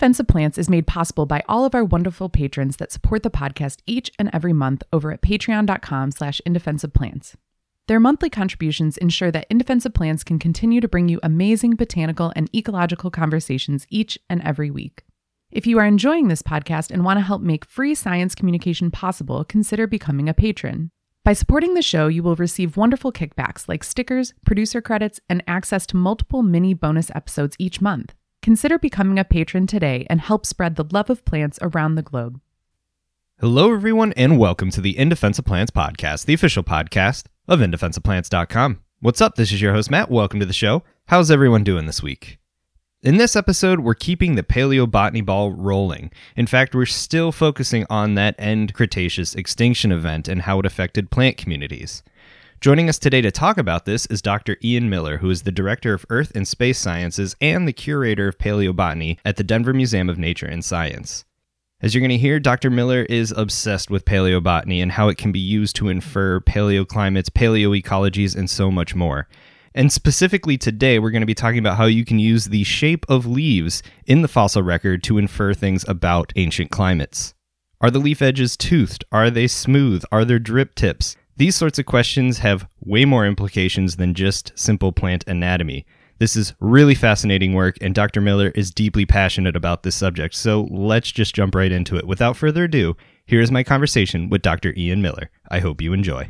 Defense of Plants is made possible by all of our wonderful patrons that support the podcast each and every month over at patreon.com slash indefenseofplants. Their monthly contributions ensure that In Defense of Plants can continue to bring you amazing botanical and ecological conversations each and every week. If you are enjoying this podcast and want to help make free science communication possible, consider becoming a patron. By supporting the show, you will receive wonderful kickbacks like stickers, producer credits, and access to multiple mini bonus episodes each month. Consider becoming a patron today and help spread the love of plants around the globe. Hello, everyone, and welcome to the In Defense of Plants podcast, the official podcast of indefenseofplants.com. What's up? This is your host, Matt. Welcome to the show. How's everyone doing this week? In this episode, we're keeping the paleobotany ball rolling. In fact, we're still focusing on that end Cretaceous extinction event and how it affected plant communities. Joining us today to talk about this is Dr. Ian Miller, who is the Director of Earth and Space Sciences and the Curator of Paleobotany at the Denver Museum of Nature and Science. As you're going to hear, Dr. Miller is obsessed with paleobotany and how it can be used to infer paleoclimates, paleoecologies, and so much more. And specifically today, we're going to be talking about how you can use the shape of leaves in the fossil record to infer things about ancient climates. Are the leaf edges toothed? Are they smooth? Are there drip tips? These sorts of questions have way more implications than just simple plant anatomy. This is really fascinating work, and Dr. Miller is deeply passionate about this subject, so let's just jump right into it. Without further ado, here is my conversation with Dr. Ian Miller. I hope you enjoy.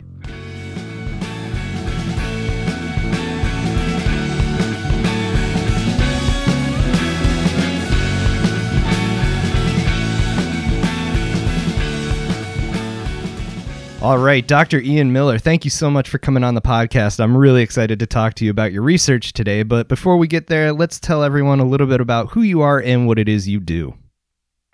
All right, Dr. Ian Miller, thank you so much for coming on the podcast. I'm really excited to talk to you about your research today. But before we get there, let's tell everyone a little bit about who you are and what it is you do.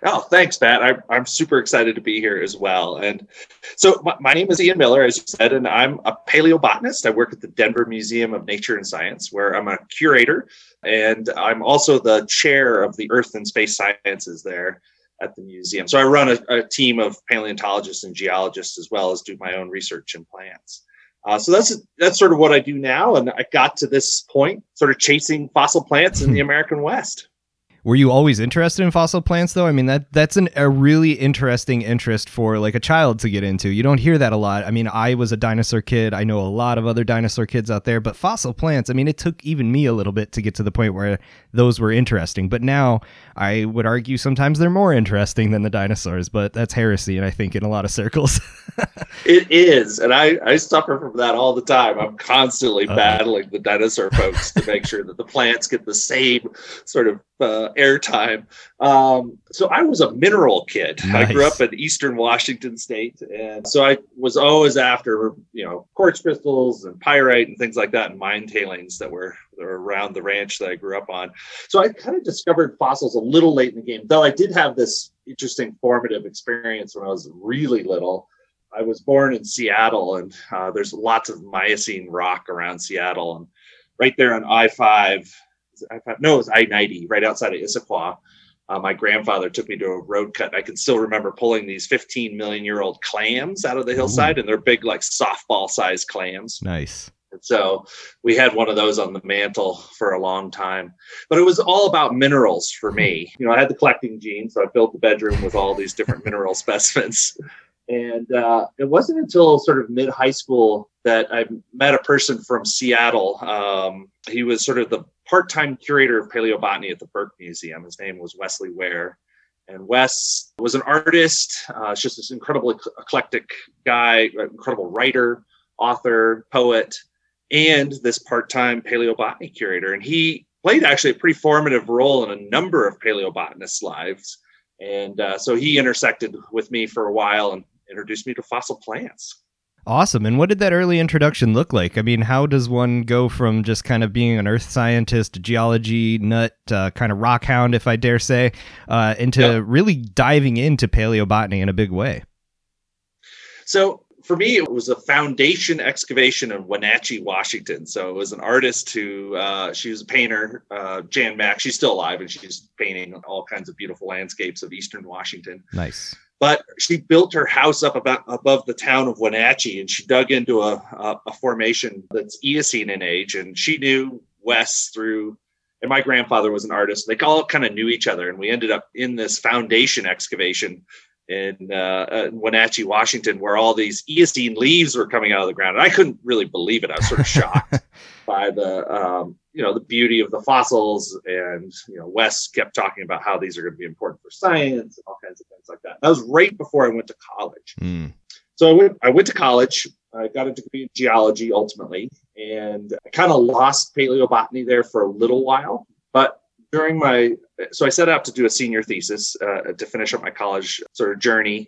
Oh, thanks, Matt. I'm, I'm super excited to be here as well. And so, my, my, name is Ian Miller, as you said, and I'm a paleobotanist. I work at the Denver Museum of Nature and Science, where I'm a curator, and I'm also the chair of the Earth and Space Sciences there at the museum. So I run a, a, team of paleontologists and geologists as well as do my own research in plants. Uh, so that's that's sort of what I do now, and I got to this point, sort of chasing fossil plants in the American West. Were you always interested in fossil plants though? I mean that that's an, a really interesting interest for like a child to get into. You don't hear that a lot. I mean, I was a dinosaur kid. I know a lot of other dinosaur kids out there, but fossil plants, I mean, it took even me a little bit to get to the point where those were interesting. But now I would argue sometimes they're more interesting than the dinosaurs, but that's heresy and I think in a lot of circles. it is, and I I suffer from that all the time. I'm constantly uh, battling the dinosaur folks to make sure that the plants get the same sort of uh, airtime. Um, so I was a mineral kid. Nice. I grew up in Eastern Washington State, and so I was always after you know quartz crystals and pyrite and things like that, and mine tailings that were, that were around the ranch that I grew up on. So I kind of discovered fossils a little late in the game, though I did have this interesting formative experience when I was really little. I was born in Seattle, and uh, there's lots of Miocene rock around Seattle, and right there on I five I thought, no, it was I 90 right outside of Issaquah. Uh, my grandfather took me to a road cut. I can still remember pulling these 15 million year old clams out of the hillside, Ooh. and they're big, like softball sized clams. Nice. And so we had one of those on the mantle for a long time. But it was all about minerals for me. You know, I had the collecting gene, so I built the bedroom with all these different mineral specimens. And uh, it wasn't until sort of mid high school that I met a person from Seattle. Um, he was sort of the part time curator of paleobotany at the Burke Museum. His name was Wesley Wehr. And Wes was an artist, uh, just this incredibly eclectic guy, incredible writer, author, poet, and this part time paleobotany curator. And he played actually a pretty formative role in a number of paleobotanists' lives. And uh, so he intersected with me for a while and introduced me to fossil plants. Awesome. And what did that early introduction look like? I mean, how does one go from just kind of being an earth scientist, geology nut, uh, kind of rock hound, if I dare say, uh, into really diving into paleobotany in a big way? So for me, it was a foundation excavation in Wenatchee, Washington. So it was an artist who, uh, she was a painter, uh, Jan Mack. She's still alive and she's painting all kinds of beautiful landscapes of Eastern Washington. Nice but she built her house up about above the town of Wenatchee and she dug into a, a, a formation that's Eocene in age. And she knew Wes through and my grandfather was an artist. They all kind of knew each other, and we ended up in this foundation excavation in uh, uh, Wenatchee, Washington, where all these Eocene leaves were coming out of the ground. And I couldn't really believe it. I was sort of shocked by the um, you know the beauty of the fossils, and you know Wes kept talking about how these are going to be important for science and all kinds of things like that. That was right before I went to college. Mm. So I went I went to college. I got a degree in geology ultimately, and I kind of lost paleobotany there for a little while. But during my so I set out to do a senior thesis uh, to finish up my college sort of journey,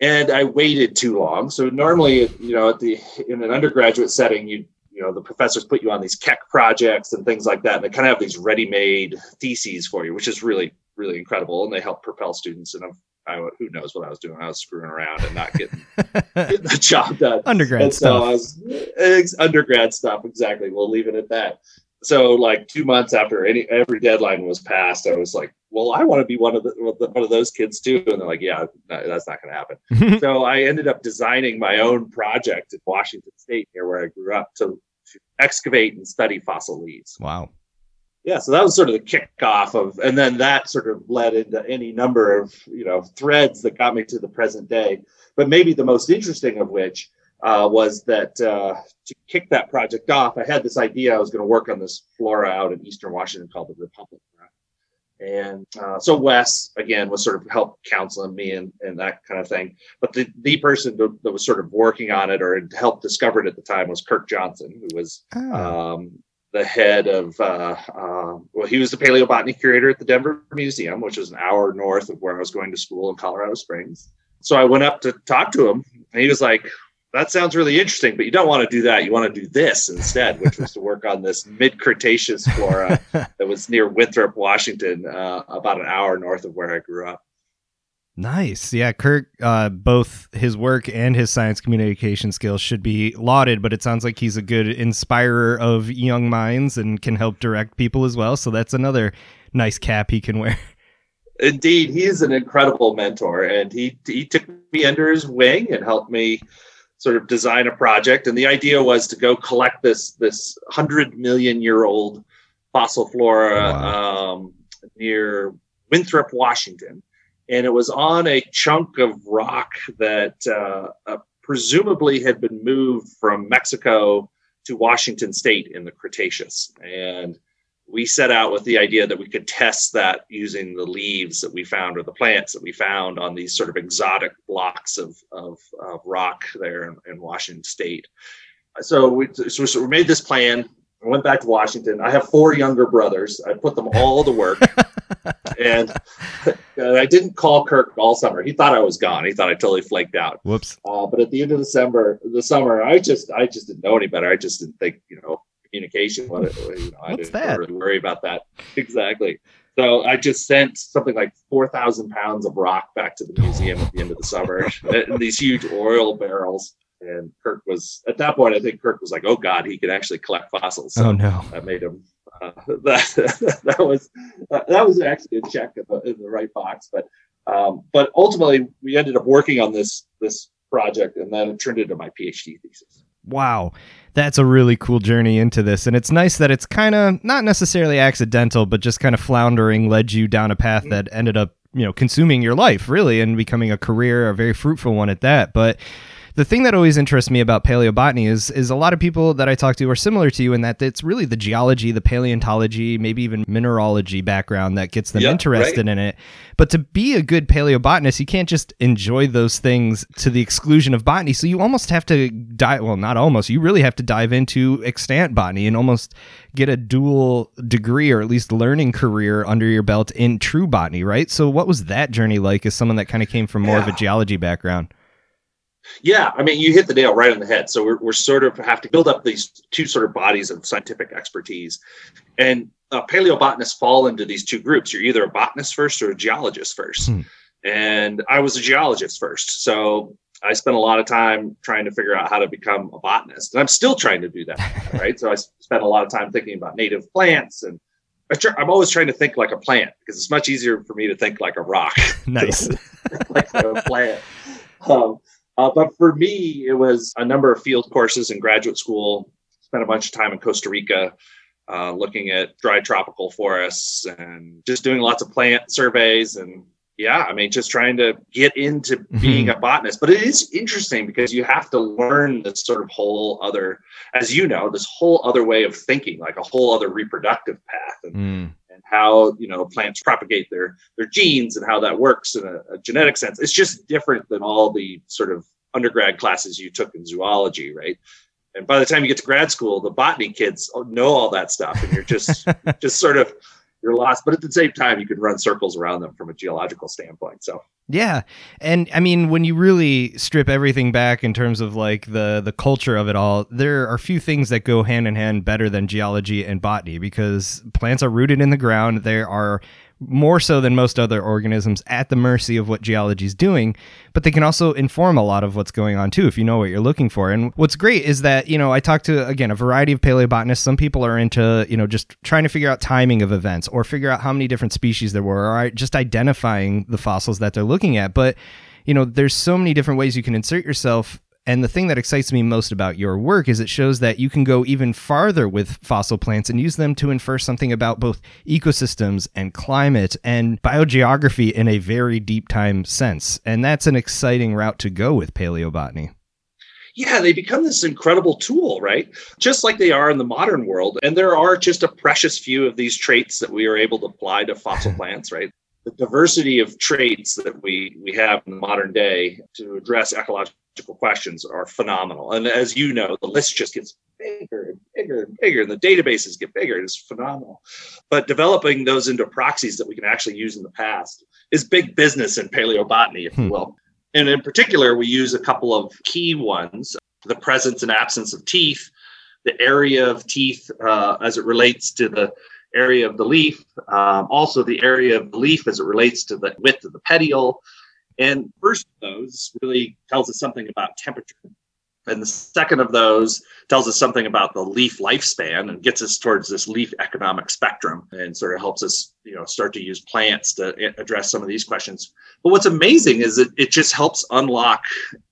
and I waited too long. So normally, you know, at the in an undergraduate setting, you you know the professors put you on these Keck projects and things like that, and they kind of have these ready-made theses for you, which is really really incredible, and they help propel students. And I, who knows what I was doing? I was screwing around and not getting, getting the job done. Undergrad and stuff. So was, undergrad stuff, exactly. We'll leave it at that so like two months after any every deadline was passed, I was like, well, I want to be one of the one of those kids too. And they're like, yeah, that's not going to happen. so I ended up designing my own project in Washington State, near where I grew up, to, to excavate and study fossil leaves. Wow. Yeah, so that was sort of the kickoff of, and then that sort of led into any number of you know threads that got me to the present day. But maybe the most interesting of which uh, was that uh, to kick that project off, I had this idea I was going to work on this flora out in eastern Washington called the Republic. And uh, so Wes, again, was sort of help counseling me and, and that kind of thing. But the, the person that was sort of working on it or helped discover it at the time was Kirk Johnson, who was oh. um, the head of, uh, uh, well, he was the paleobotany curator at the Denver Museum, which was an hour north of where I was going to school in Colorado Springs. So I went up to talk to him, and he was like, that sounds really interesting, but you don't want to do that. You want to do this instead, which was to work on this mid Cretaceous flora that was near Winthrop, Washington, uh, about an hour north of where I grew up. Nice. Yeah, Kirk, uh, both his work and his science communication skills should be lauded, but it sounds like he's a good inspirer of young minds and can help direct people as well. So that's another nice cap he can wear. Indeed, he's an incredible mentor, and he he took me under his wing and helped me sort of design a project. And the idea was to go collect this this hundred million year old fossil flora wow. um, near Winthrop, Washington, and it was on a chunk of rock that uh, uh, presumably had been moved from Mexico to Washington State in the Cretaceous, and we set out with the idea that we could test that using the leaves that we found or the plants that we found on these sort of exotic blocks of, of, of rock there in, in, Washington state. So we, so, so we made this plan. I went back to Washington. I have four younger brothers. I put them all to work. and, and, I didn't call Kirk all summer. He thought I was gone. He thought I totally flaked out. Whoops. Uh, but at the end of December, the summer, I just I just didn't know any better. I just didn't think, you know, communication. What, you know, I didn't that? really worry about that. Exactly. So I just sent something like 4,000 pounds of rock back to the museum at the end of the summer in these huge oil barrels. And Kirk was, at that point, I think Kirk was like, oh God, he could actually collect fossils. So oh no. That made him, uh, that, that was, that was actually a check in the, in the right box. But, um, but ultimately we ended up working on this, this project and then it turned into my PhD thesis wow, that's a really cool journey into this. And it's nice that it's kind of not necessarily accidental, but just kind of floundering led you down a path mm-hmm. that ended up, you know, consuming your life really and becoming a career, a very fruitful one at that. But the thing that always interests me about paleobotany is is a lot of people that I talk to are similar to you in that it's really the geology, the paleontology, maybe even mineralogy background that gets them interested right. in it. But to be a good paleobotanist, you can't just enjoy those things to the exclusion of botany. So you almost have to dive well, not almost, you really have to dive into extant botany and almost get a dual degree or at least learning career under your belt in true botany, right? So what was that journey like as someone that kind of came from more yeah. of a geology background? Yeah, I mean, you hit the nail right on the head. So we're, we're sort of have to build up these two sort of bodies of scientific expertise, and uh, paleobotanists fall into these two groups. You're either a botanist first or a geologist first. Hmm. And I was a geologist first, so I spent a lot of time trying to figure out how to become a botanist, and I'm still trying to do that. right, so I spent a lot of time thinking about native plants and I'm always trying to think like a plant because it's much easier for me to think like a rock. nice. like a plant. Um, uh, but for me, it was a number of field courses in graduate school. Spent a bunch of time in Costa Rica, uh, looking at dry tropical forests and just doing lots of plant surveys and yeah, I mean, just trying to get into Mm-hmm. being a botanist. But it is interesting because you have to learn this sort of whole other, as you know, this whole other way of thinking, like a whole other reproductive path, and, Mm. And how you know plants propagate their their genes and how that works in a, a genetic sense. It's just different than all the sort of undergrad classes you took in zoology, right? And by the time you get to grad school, the botany kids know all that stuff, and you're just just sort of you're lost. But at the same time, you can run circles around them from a geological standpoint. So Yeah. And I mean when you really strip everything back in terms of like the the culture of it all, there are few things that go hand in hand better than geology and botany because plants are rooted in the ground. They are more so than most other organisms at the mercy of what geology is doing, but they can also inform a lot of what's going on too if you know what you're looking for. And what's great is that, you know, I talked to again a variety of paleobotanists. Some people are into, you know, just trying to figure out timing of events or figure out how many different species there were or just identifying the fossils that they're looking at. But, you know, there's so many different ways you can insert yourself and the thing that excites me most about your work is it shows that you can go even farther with fossil plants and use them to infer something about both ecosystems and climate and biogeography in a very deep time sense. And that's an exciting route to go with paleobotany. yeah, they become this incredible tool, right? Just like they are in the modern world. And there are just a precious few of these traits that we are able to apply to fossil plants, right? The diversity of traits that we we have in the modern day to address ecological questions are phenomenal. And as you know, the list just gets bigger and bigger and bigger, and the databases get bigger. It's phenomenal. But developing those into proxies that we can actually use in the past is big business in paleobotany, if you Hmm. will. And in particular, we use a couple of key ones the presence and absence of teeth, the area of teeth uh, as it relates to the area of the leaf, um, also the area of the leaf as it relates to the width of the petiole. And first of those really tells us something about temperature. And the second of those tells us something about the leaf lifespan and gets us towards this leaf economic spectrum and sort of helps us, you know, start to use plants to address some of these questions. But what's amazing is that it just helps unlock,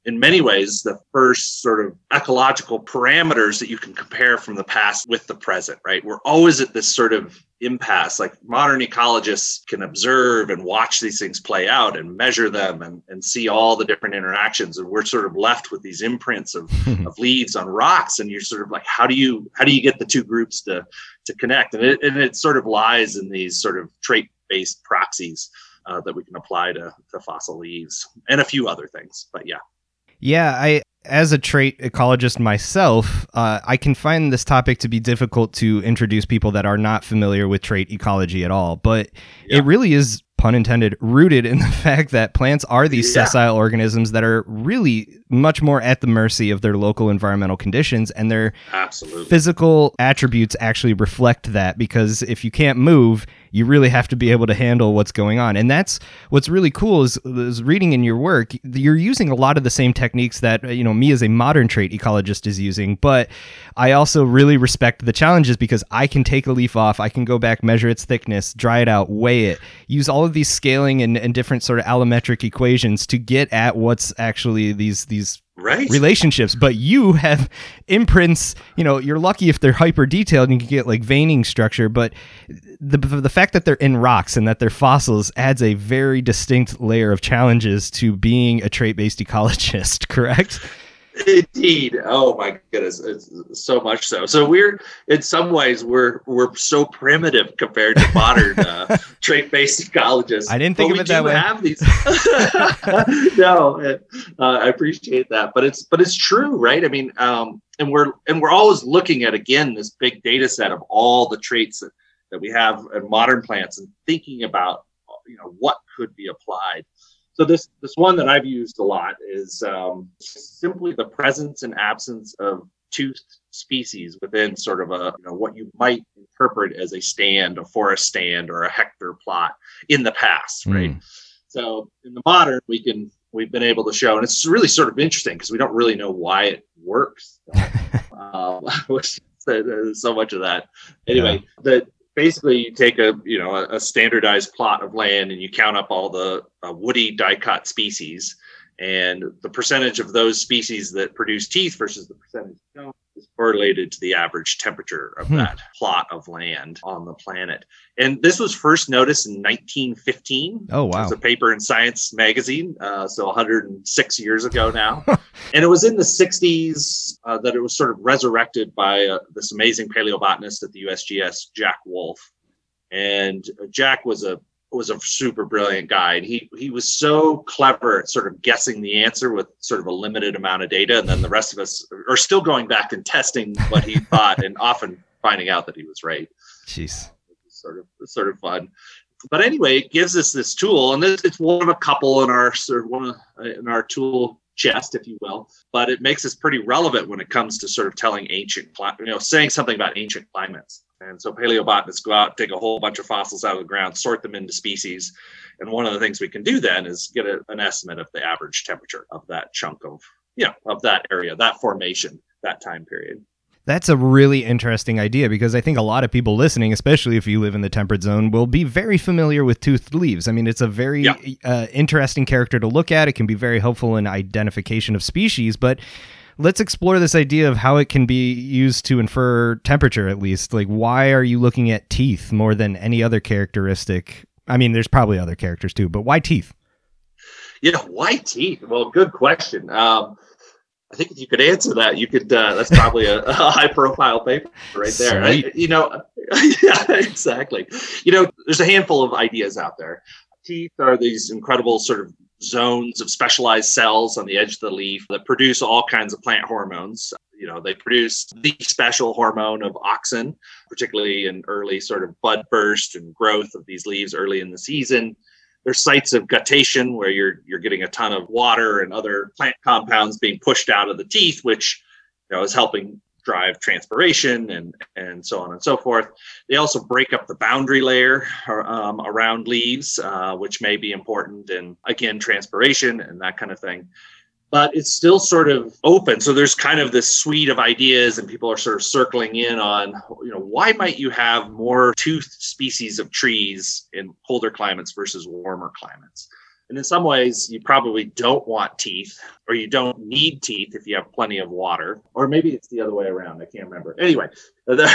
in many ways, the first sort of ecological parameters that you can compare from the past with the present, right? We're always at this sort of impasse. Like modern ecologists can observe and watch these things play out and measure them and, and see all the different interactions. And we're sort of left with these imprints of, of leaves on rocks. And you're sort of like, how do you how do you get the two groups to to connect? And it, and it sort of lies in these sort of trait-based proxies uh, that we can apply to, to fossil leaves and a few other things. But yeah. Yeah, I as a trait ecologist myself, uh, I can find this topic to be difficult to introduce people that are not familiar with trait ecology at all. But Yeah. it really is, pun intended, rooted in the fact that plants are these Yeah. sessile organisms that are really much more at the mercy of their local environmental conditions, and their Absolutely. physical attributes actually reflect that. Because if you can't move, you really have to be able to handle what's going on. And that's what's really cool is, is reading in your work you're using a lot of the same techniques that uh, you know me as a modern trait ecologist is using but i also really respect the challenges because i can take a leaf off i can go back measure its thickness dry it out weigh it use all of these scaling and, and different sort of allometric equations to get at what's actually these these Right. relationships but you have imprints you know you're lucky if they're hyper detailed and you can get like veining structure but the the fact that they're in rocks and that they're fossils adds a very distinct layer of challenges to being a trait based ecologist correct Indeed. Oh my goodness, it's so much so. So we're in some ways we're we're so primitive compared to modern uh, trait-based ecologists. I didn't think But of we it that way. Have these? no, uh, I appreciate that, but it's but it's true, right? I mean, um, and we're and we're always looking at again this big data set of all the traits that that we have in modern plants and thinking about you know what could be applied. So this this one that I've used a lot is um, simply the presence and absence of two species within sort of a you know what you might interpret as a stand, a forest stand, or a hectare plot in the past, right? Mm. So in the modern, we can we've been able to show, and it's really sort of interesting because we don't really know why it works. um, so much of that. Anyway, that basically you take a you know a, a standardized plot of land and you count up all the uh, woody dicot species. And the percentage of those species that produce teeth versus the percentage don't is correlated to the average temperature of Hmm. that plot of land on the planet. And this was first noticed in 1915. Oh It wow. was a paper in Science magazine, uh, so 106 years ago now. and it was in the 60s uh, that it was sort of resurrected by uh, this amazing paleobotanist at the USGS, Jack Wolfe. And Jack was a was a super brilliant guy, and he he was so clever at sort of guessing the answer with sort of a limited amount of data, and then the rest of us are still going back and testing what he thought, and often finding out that he was right Jeez. sort of sort of fun. But anyway, it gives us this tool, and this, it's one of a couple in our sort of one of, in our tool chest, if you will. But it makes us pretty relevant when it comes to sort of telling ancient, you know, saying something about ancient climates. And so paleobotanists go out, take a whole bunch of fossils out of the ground, sort them into species, and one of the things we can do then is get a, an estimate of the average temperature of that chunk of, you know, of that area, that formation, that time period. That's a really interesting idea because I think a lot of people listening, especially if you live in the temperate zone, will be very familiar with toothed leaves. I mean, it's a very Yeah. uh, interesting character to look at. It can be very helpful in identification of species, but let's explore this idea of how it can be used to infer temperature, at least. Like, why are you looking at teeth more than any other characteristic? I mean, there's probably other characters too, but why teeth? Yeah, why teeth? Well, good question. Um, I think if you could answer that, you could. Uh, that's probably a, a high-profile paper right there. I- you know, yeah, exactly. You know, there's a handful of ideas out there. Teeth are these incredible sort of zones of specialized cells on the edge of the leaf that produce all kinds of plant hormones. You know, they produce the special hormone of auxin, particularly in early sort of bud burst and growth of these leaves early in the season. There's sites of guttation where you're you're getting a ton of water and other plant compounds being pushed out of the teeth, which you know is helping drive transpiration and and so on and so forth. They also break up the boundary layer um, around leaves, uh, which may be important in again transpiration and that kind of thing. But it's still sort of open. So there's kind of this suite of ideas, and people are sort of circling in on, you know, why might you have more toothed species of trees in colder climates versus warmer climates? And in some ways, you probably don't want teeth, or you don't need teeth if you have plenty of water, or maybe it's the other way around. I can't remember. Anyway, but the,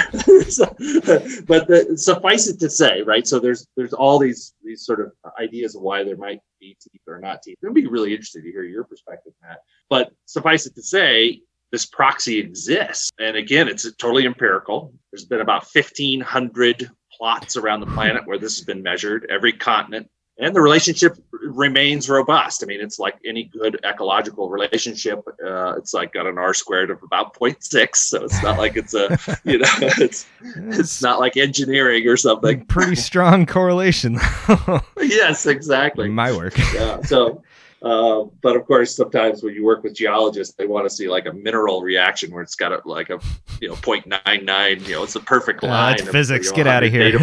suffice it to say, right? So there's there's all these these sort of ideas of why there might be teeth or not teeth. I'd be really interesting to hear your perspective, Matt. But suffice it to say, this proxy exists, and again, it's totally empirical. There's been about 1,500 plots around the planet where this has been measured, every continent and the relationship remains robust. I mean, it's like any good ecological relationship. Uh, it's like got an R squared of about 0.6, so it's not like it's a you know it's it's not like engineering or something. pretty strong correlation. yes, exactly. My work. Yeah. So, uh, but of course, sometimes when you work with geologists, they want to see like a mineral reaction where it's got a, like a you know 0.99. You know, it's a perfect Uh, line. that's of, physics. you know, Get out of here.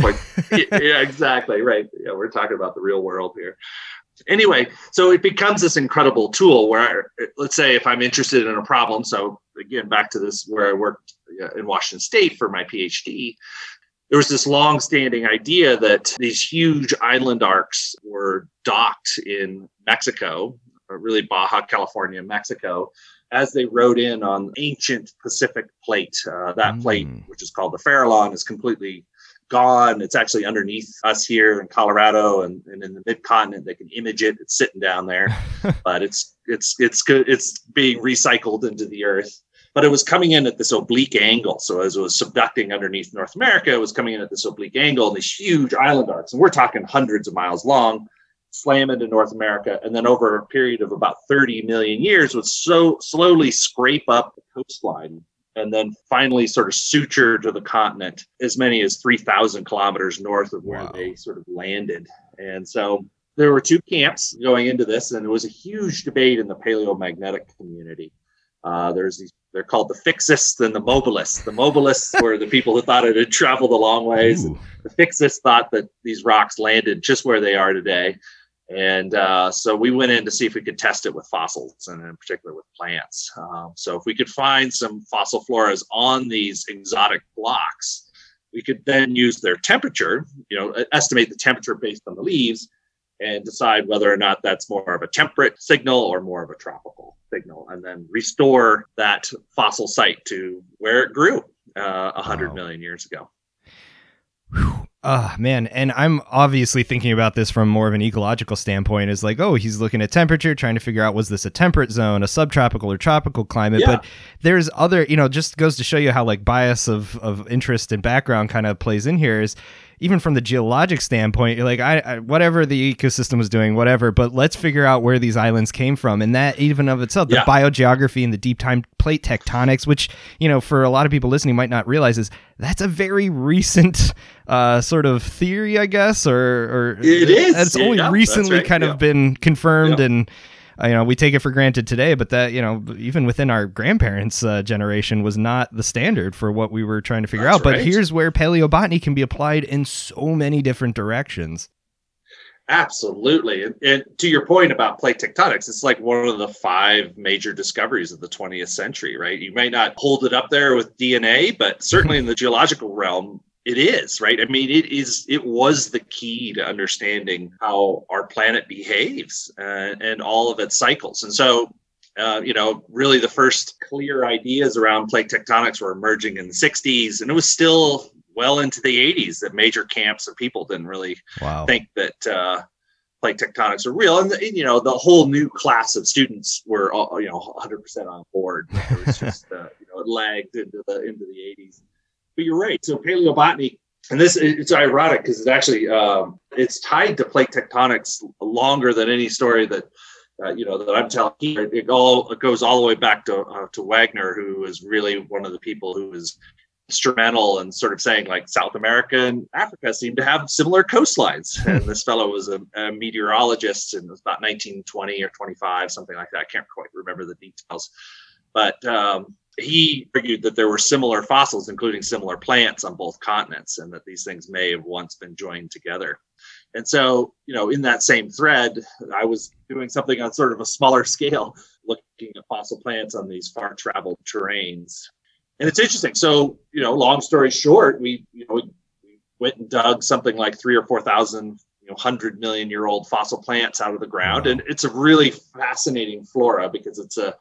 yeah, exactly. Right. Yeah, we're talking about the real world here. Anyway, so it becomes this incredible tool where, let's say, if I'm interested in a problem. So again, back to this where I worked uh, in Washington State for my PhD. There was this long-standing idea that these huge island arcs were docked in Mexico, or really Baja California, Mexico, as they rode in on ancient Pacific plate. Uh, that plate, Mm. which is called the Farallon, is completely gone. It's actually underneath us here in Colorado and, and in the mid continent. They can image it. It's sitting down there, but it's it's it's good. It's being recycled into the earth. But it was coming in at this oblique angle. So as it was subducting underneath North America, it was coming in at this oblique angle, and these huge island arcs, and we're talking hundreds of miles long, slam into North America, and then over a period of about 30 million years, would so slowly scrape up the coastline and then finally sort of suture to the continent as many as 3,000 kilometers north of where Wow. they sort of landed. And so there were two camps going into this, and it was a huge debate in the paleomagnetic community. Uh, there's these, they're called the fixists and the mobilists. The mobilists were the people who thought it had traveled a long ways. The fixists thought that these rocks landed just where they are today. And uh, so we went in to see if we could test it with fossils and in particular with plants. Um, so if we could find some fossil floras on these exotic blocks, we could then use their temperature, you know, estimate the temperature based on the leaves and decide whether or not that's more of a temperate signal or more of a tropical signal, and then restore that fossil site to where it grew uh, uh, hundred wow. million years ago. Ah, oh, man. And I'm obviously thinking about this from more of an ecological standpoint is like, oh, he's looking at temperature, trying to figure out was this a temperate zone, a subtropical or tropical climate. Yeah. But there's other, you know, just goes to show you how like bias of, of interest and background kind of plays in here is even from the geologic standpoint, you're like, I, I, whatever the ecosystem was doing, whatever, but let's figure out where these islands came from. And that even of itself, the biogeography and the deep time plate tectonics, which, you know, for a lot of people listening might not realize is that's a very recent uh, sort of theory, I guess, or, or it is. It's only yeah, recently right. kind yeah. of been confirmed and you know we take it for granted today but that you know even within our grandparents uh, generation was not the standard for what we were trying to figure That's out right. but here's where paleobotany can be applied in so many different directions Absolutely. And, and, to your point about plate tectonics, it's like one of the five major discoveries of the 20th century, right? You may not hold it up there with DNA, but certainly in the geological realm, it is right? I mean it is it was the key to understanding how our planet behaves uh, and all of its cycles. And so uh, you know really the first clear ideas around plate tectonics were emerging in the 60s and it was still well into the 80s that major camps of people didn't really wow. think that uh, plate tectonics are real. And, the, you know the whole new class of students were all, you know 100% on board. It was just uh, you know it lagged into the into the 80s but you're right. So paleobotany, and this it's ironic because it's actually um, it's tied to plate tectonics longer than any story that uh, you know that I'm telling here. It all it goes all the way back to uh, to Wegener, who is really one of the people who was instrumental in sort of saying like South America and Africa seem to have similar coastlines. And this fellow was a, a meteorologist, and it was about 1920 or 25, something like that. I can't quite remember the details, but um, he argued that there were similar fossils, including similar plants on both continents, and that these things may have once been joined together. And so, you know, in that same thread, I was doing something on sort of a smaller scale, looking at fossil plants on these far traveled terranes. And it's interesting. So, you know, long story short, we, you know, we, we went and dug something like three or 4,000 you know, 100 million year old fossil plants out of the ground. And it's a really fascinating flora because it's a,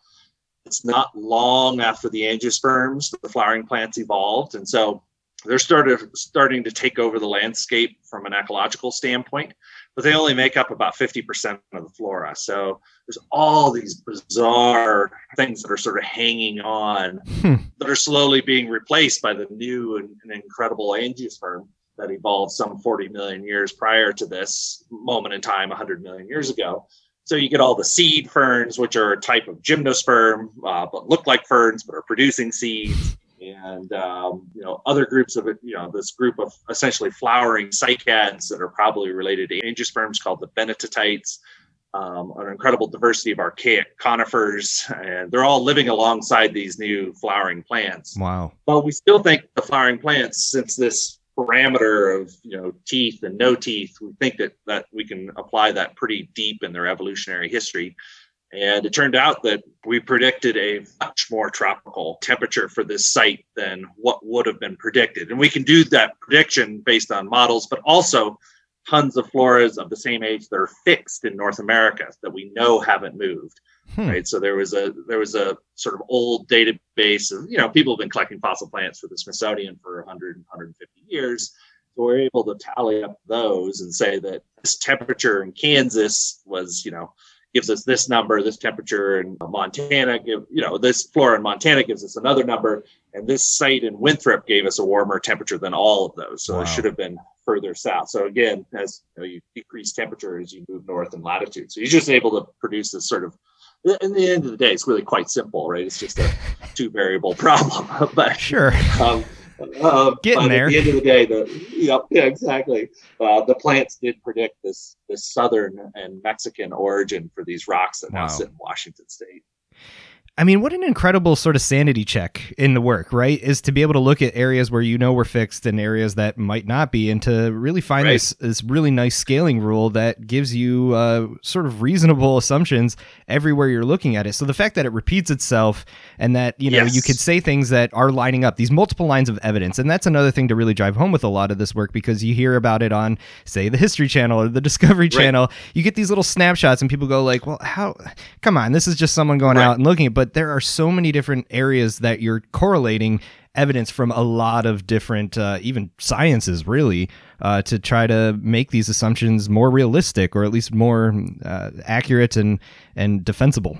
it's not long after the angiosperms, the flowering plants evolved. And so they're started starting to take over the landscape from an ecological standpoint, but they only make up about 50% of the flora. So there's all these bizarre things that are sort of hanging on hmm. that are slowly being replaced by the new and, and incredible angiosperm that evolved some 40 million years prior to this moment in time 100 million years ago so you get all the seed ferns, which are a type of gymnosperm, uh, but look like ferns but are producing seeds. And um, you know other groups of you know this group of essentially flowering cycads that are probably related to angiosperms called the Bennettitales. Um, an incredible diversity of archaic conifers, and they're all living alongside these new flowering plants. Wow! But we still think the flowering plants, since this parameter of you know teeth and no teeth we think that that we can apply that pretty deep in their evolutionary history. And it turned out that we predicted a much more tropical temperature for this site than what would have been predicted. And we can do that prediction based on models but also tons of floras of the same age that are fixed in north america that we know haven't moved Hmm. Right. So there was a there was a sort of old database of, you know, people have been collecting fossil plants for the Smithsonian for 100, 150 years. So we're able to tally up those and say that this temperature in Kansas was, you know, gives us this number, this temperature in Montana, give, you know, this flora in Montana gives us another number, and this site in Winthrop gave us a warmer temperature than all of those. So wow. it should have been further south. So again, as you, know, you decrease temperature as you move north in latitude. So you're just able to produce this sort of in the end of the day, it's really quite simple, right? It's just a two variable problem. but sure. Um, uh, Getting there. At the end of the day, the yeah, yeah exactly. Uh, the plants did predict this this southern and Mexican origin for these rocks that wow. now sit in Washington State. I mean, what an incredible sort of sanity check in the work, right? Is to be able to look at areas where you know we're fixed and areas that might not be, and to really find Right. this this really nice scaling rule that gives you uh, sort of reasonable assumptions everywhere you're looking at it. So the fact that it repeats itself and that you know Yes. you could say things that are lining up, these multiple lines of evidence, and that's another thing to really drive home with a lot of this work because you hear about it on, say, the History Channel or the Discovery Channel. You get these little snapshots, and people go like, "Well, how? Come on, this is just someone going Right. out and looking." at But there are so many different areas that you're correlating evidence from a lot of different, uh, even sciences, really, uh, to try to make these assumptions more realistic or at least more uh, accurate and and defensible.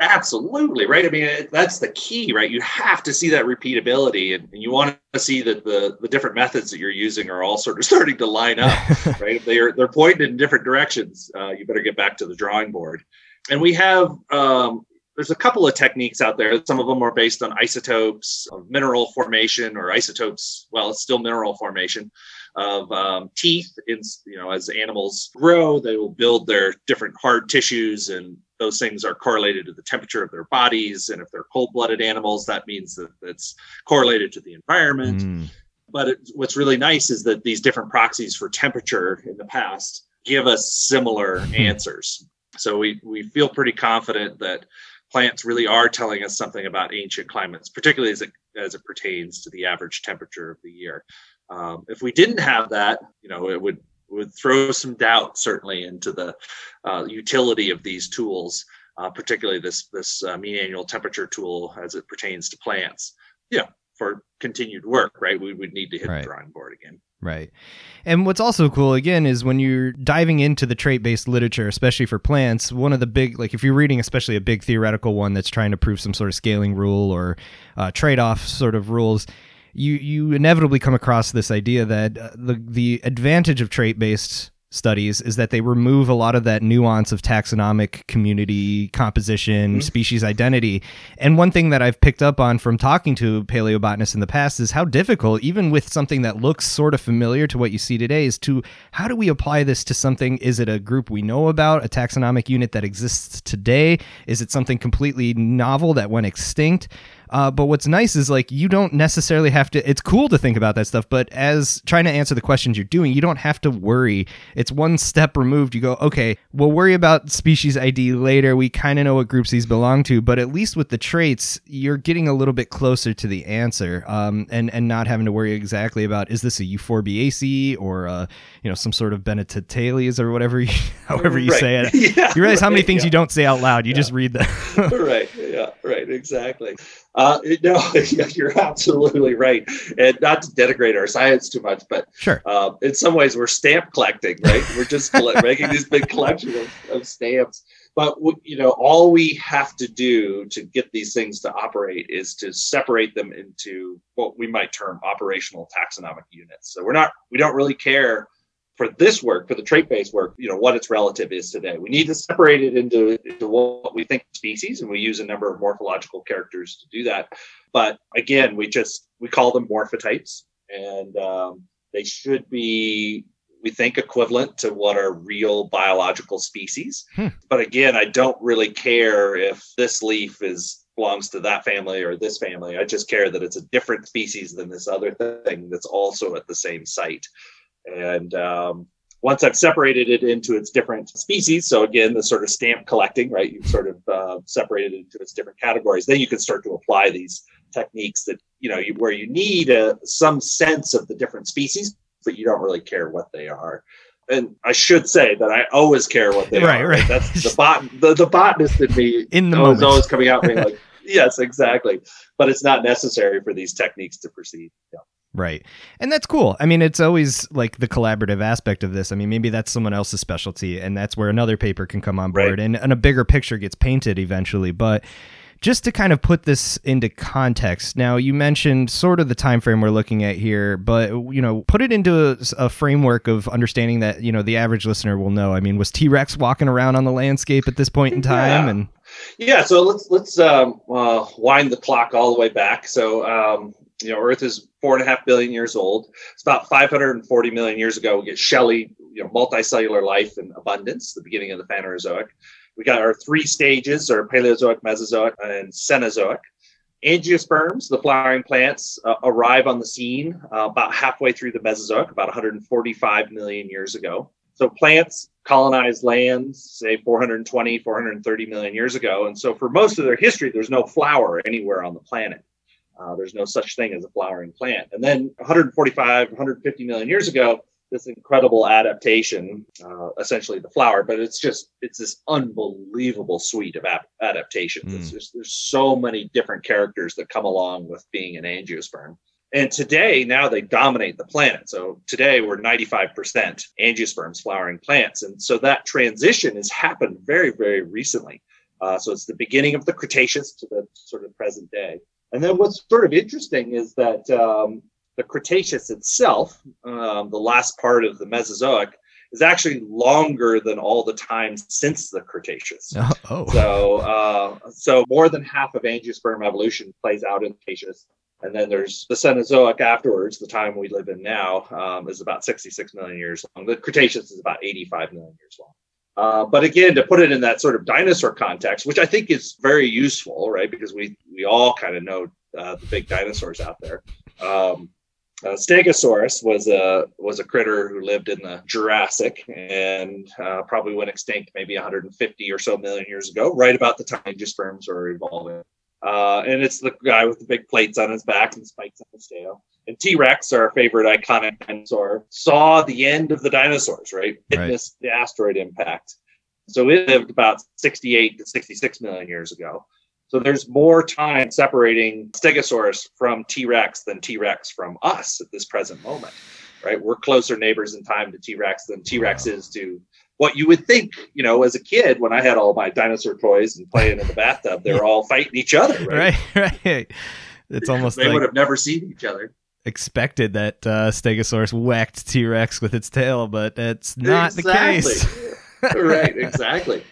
Absolutely right. I mean, that's the key, right? You have to see that repeatability, and, and you want to see that the the different methods that you're using are all sort of starting to line up, right? They're they're pointed in different directions, uh, you better get back to the drawing board. And we have um, there's a couple of techniques out there. Some of them are based on isotopes of mineral formation or isotopes. Well, it's still mineral formation of um, teeth. In you know, as animals grow, they will build their different hard tissues, and those things are correlated to the temperature of their bodies. And if they're cold-blooded animals, that means that it's correlated to the environment. Mm. But it, what's really nice is that these different proxies for temperature in the past give us similar answers. So we we feel pretty confident that plants really are telling us something about ancient climates, particularly as it as it pertains to the average temperature of the year. Um, if we didn't have that, you know, it would would throw some doubt certainly into the uh, utility of these tools, uh, particularly this this uh, mean annual temperature tool as it pertains to plants. Yeah, for continued work, right? We would need to hit Right. the drawing board again. Right. And what's also cool, again, is when you're diving into the trait based literature, especially for plants, one of the big, like if you're reading especially a big theoretical one that's trying to prove some sort of scaling rule or uh, trade off sort of rules, you, you inevitably come across this idea that uh, the, the advantage of trait based studies is that they remove a lot of that nuance of taxonomic community composition, Mhm. species identity. And one thing that I've picked up on from talking to paleobotanists in the past is how difficult, even with something that looks sort of familiar to what you see today, is to how do we apply this to something? Is it a group we know about, a taxonomic unit that exists today? Is it something completely novel that went extinct? Uh, but what's nice is like you don't necessarily have to. It's cool to think about that stuff, but as trying to answer the questions you're doing, you don't have to worry. It's one step removed. You go, okay, we'll worry about species ID later. We kind of know what groups these belong to, but at least with the traits, you're getting a little bit closer to the answer, um, and and not having to worry exactly about is this a Euphorbiaceae or uh, you know some sort of Bennettitales or whatever, you, however you Right. say it. Yeah, You realize how many things yeah. you don't say out loud. You Yeah. just read them. right yeah right exactly. Uh no you're absolutely right. And not to denigrate our science too much but sure. uh, in some ways we're stamp collecting right? We're just making this big collection of, of stamps. But you know all we have to do to get these things to operate is to separate them into what we might term operational taxonomic units. So we're not we don't really care for this work, for the trait-based work, you know, what its relative is today. We need to separate it into, into what we think species, and we use a number of morphological characters to do that. But again, we just we call them morphotypes, and um, they should be, we think, equivalent to what are real biological species. Hmm. But again, I don't really care if this leaf is belongs to that family or this family. I just care that it's a different species than this other thing that's also at the same site. And um, once I've separated it into its different species, so again, the sort of stamp collecting, right? You've sort of uh, separated it into its different categories. Then you can start to apply these techniques that you know you, where you need a, some sense of the different species, but you don't really care what they are. And I should say that I always care what they Right, are. right. right. That's the bot, the, the botanist in me In the is always coming out being like, yes, exactly. But it's not necessary for these techniques to proceed. Yeah. Right. And that's cool. I mean, it's always like the collaborative aspect of this. I mean, maybe that's someone else's specialty, and that's where another paper can come on board Right. and, and a bigger picture gets painted eventually. But just to kind of put this into context, now you mentioned sort of the time frame we're looking at here, but you know, put it into a, a framework of understanding that you know the average listener will know. I mean, was T Rex walking around on the landscape at this point in time? Yeah. And Yeah, so let's let's um, uh, wind the clock all the way back. So um, you know, Earth is four and a half billion years old. It's about 540 million years ago. We get shelly, you know, multicellular life in abundance, the beginning of the Phanerozoic, We got our three stages, our Paleozoic, Mesozoic, and Cenozoic. Angiosperms, the flowering plants, uh, arrive on the scene uh, about halfway through the Mesozoic, about 145 million years ago. So plants colonized lands, say 420, 430 million years ago. And so for most of their history, there's no flower anywhere on the planet. Uh, there's no such thing as a flowering plant. And then 145, 150 million years ago, this incredible adaptation, uh, essentially the flower, but it's just it's this unbelievable suite of ap- adaptations. Mm. Just, there's so many different characters that come along with being an angiosperm. And today, now they dominate the planet. So today we're 95% angiosperms flowering plants. And so that transition has happened very, very recently. Uh, so it's the beginning of the Cretaceous to the sort of present day. And then what's sort of interesting is that um, the Cretaceous itself, um, the last part of the Mesozoic, is actually longer than all the time since the Cretaceous. Oh, oh. so uh, so more than half of angiosperm evolution plays out in the Cretaceous, and then there's the Cenozoic afterwards. The time we live in now um, is about 66 million years long. The Cretaceous is about 85 million years long. Uh, but again, to put it in that sort of dinosaur context, which I think is very useful, right? Because we we all kind of know uh, the big dinosaurs out there. Um, uh, Stegosaurus was a was a critter who lived in the Jurassic and uh, probably went extinct maybe 150 or so million years ago, right about the time angiosperms were evolving. Uh, and it's the guy with the big plates on his back and spikes on his tail. And T Rex, our favorite iconic dinosaur, saw the end of the dinosaurs, right? Witnessed right. the asteroid impact. So it lived about 68 to 66 million years ago. So there's more time separating Stegosaurus from T Rex than T Rex from us at this present moment, right? We're closer neighbors in time to T Rex than T Rex wow. is to what you would think, you know, as a kid when I had all my dinosaur toys and playing in the bathtub, they were all fighting each other, right? Right, right. It's almost they like would have never seen each other. Expected that uh, Stegosaurus whacked T Rex with its tail, but that's not exactly. the case. right, exactly.